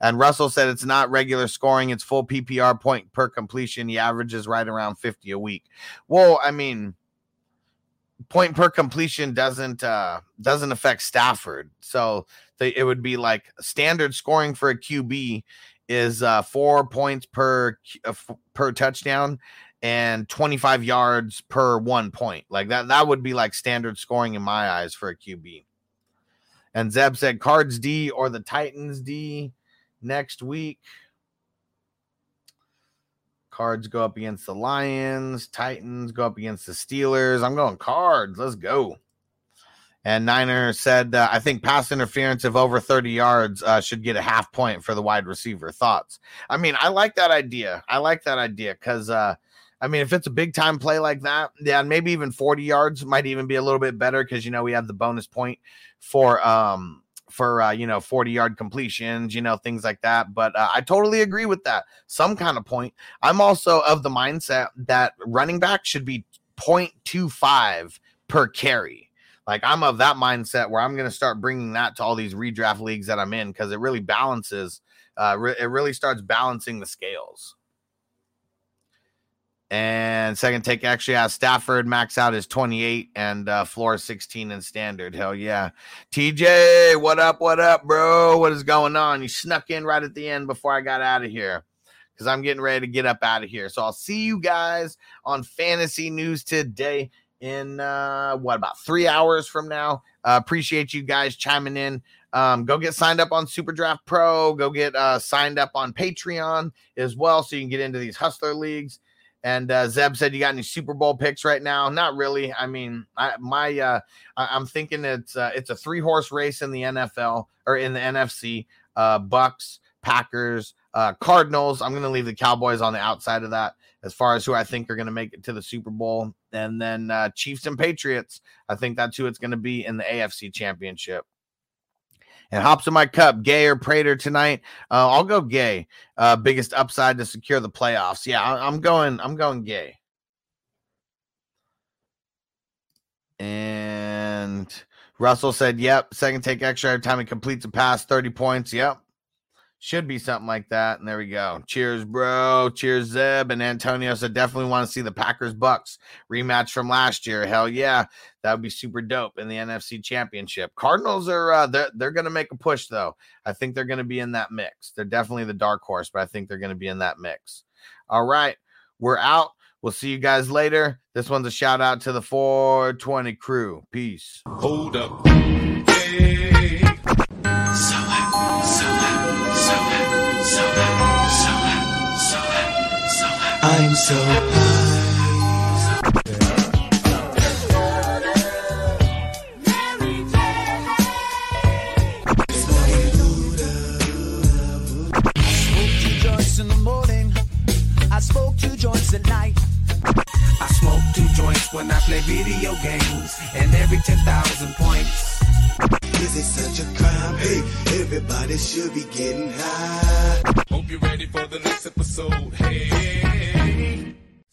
And Russell said it's not regular scoring, it's full PPR point per completion. He averages right around 50 a week. Well, I mean, point per completion doesn't uh doesn't affect Stafford. So the, it would be like standard scoring for a QB is uh 4 points per uh, per touchdown and 25 yards per 1 point. Like that that would be like standard scoring in my eyes for a QB. And Zeb said Cards D or the Titans D next week. Cards go up against the Lions. Titans go up against the Steelers. I'm going cards. Let's go. And Niner said, uh, I think pass interference of over 30 yards uh, should get a half point for the wide receiver. Thoughts? I mean, I like that idea. I like that idea because, uh, I mean, if it's a big time play like that, yeah, maybe even 40 yards might even be a little bit better because, you know, we have the bonus point for um, for uh, you know 40 yard completions, you know things like that. But uh, I totally agree with that. Some kind of point. I'm also of the mindset that running back should be 0.25 per carry. Like I'm of that mindset where I'm going to start bringing that to all these redraft leagues that I'm in because it really balances. Uh, re- it really starts balancing the scales. And second take actually has Stafford max out is 28 and uh, floor 16 in standard. Hell yeah. TJ, what up? What up, bro? What is going on? You snuck in right at the end before I got out of here because I'm getting ready to get up out of here. So I'll see you guys on fantasy news today in uh, what about three hours from now. Uh, appreciate you guys chiming in. Um, go get signed up on Super Draft Pro. Go get uh, signed up on Patreon as well so you can get into these hustler leagues And uh, Zeb said, "You got any Super Bowl picks right now?" Not really. I mean, I, my uh, I, am thinking it's uh, it's a three horse race in the NFL or in the NFC. Uh, Bucks, Packers, uh, Cardinals. I'm going to leave the Cowboys on the outside of that as far as who I think are going to make it to the Super Bowl, and then uh, Chiefs and Patriots. I think that's who it's going to be in the AFC Championship and hops in my cup. Gay or Prater tonight? Uh, I'll go Gay. Uh, biggest upside to secure the playoffs. Yeah, I, I'm going. I'm going Gay. And Russell said, "Yep, second take extra every time he completes a pass, thirty points. Yep, should be something like that. And there we go. Cheers, bro. Cheers, Zeb. And Antonio said, definitely want to see the Packers Bucks rematch from last year. Hell yeah. That would be super dope in the NFC championship. Cardinals are, uh, they're, they're going to make a push, though. I think they're going to be in that mix. They're definitely the dark horse, but I think they're going to be in that mix. All right. We're out. We'll see you guys later. This one's a shout out to the 420 crew. Peace. Hold up. Two joints when I play video games, and every 10,000 points. Is it such a crime? Hey, everybody should be getting high. Hope you're ready for the next episode. Hey,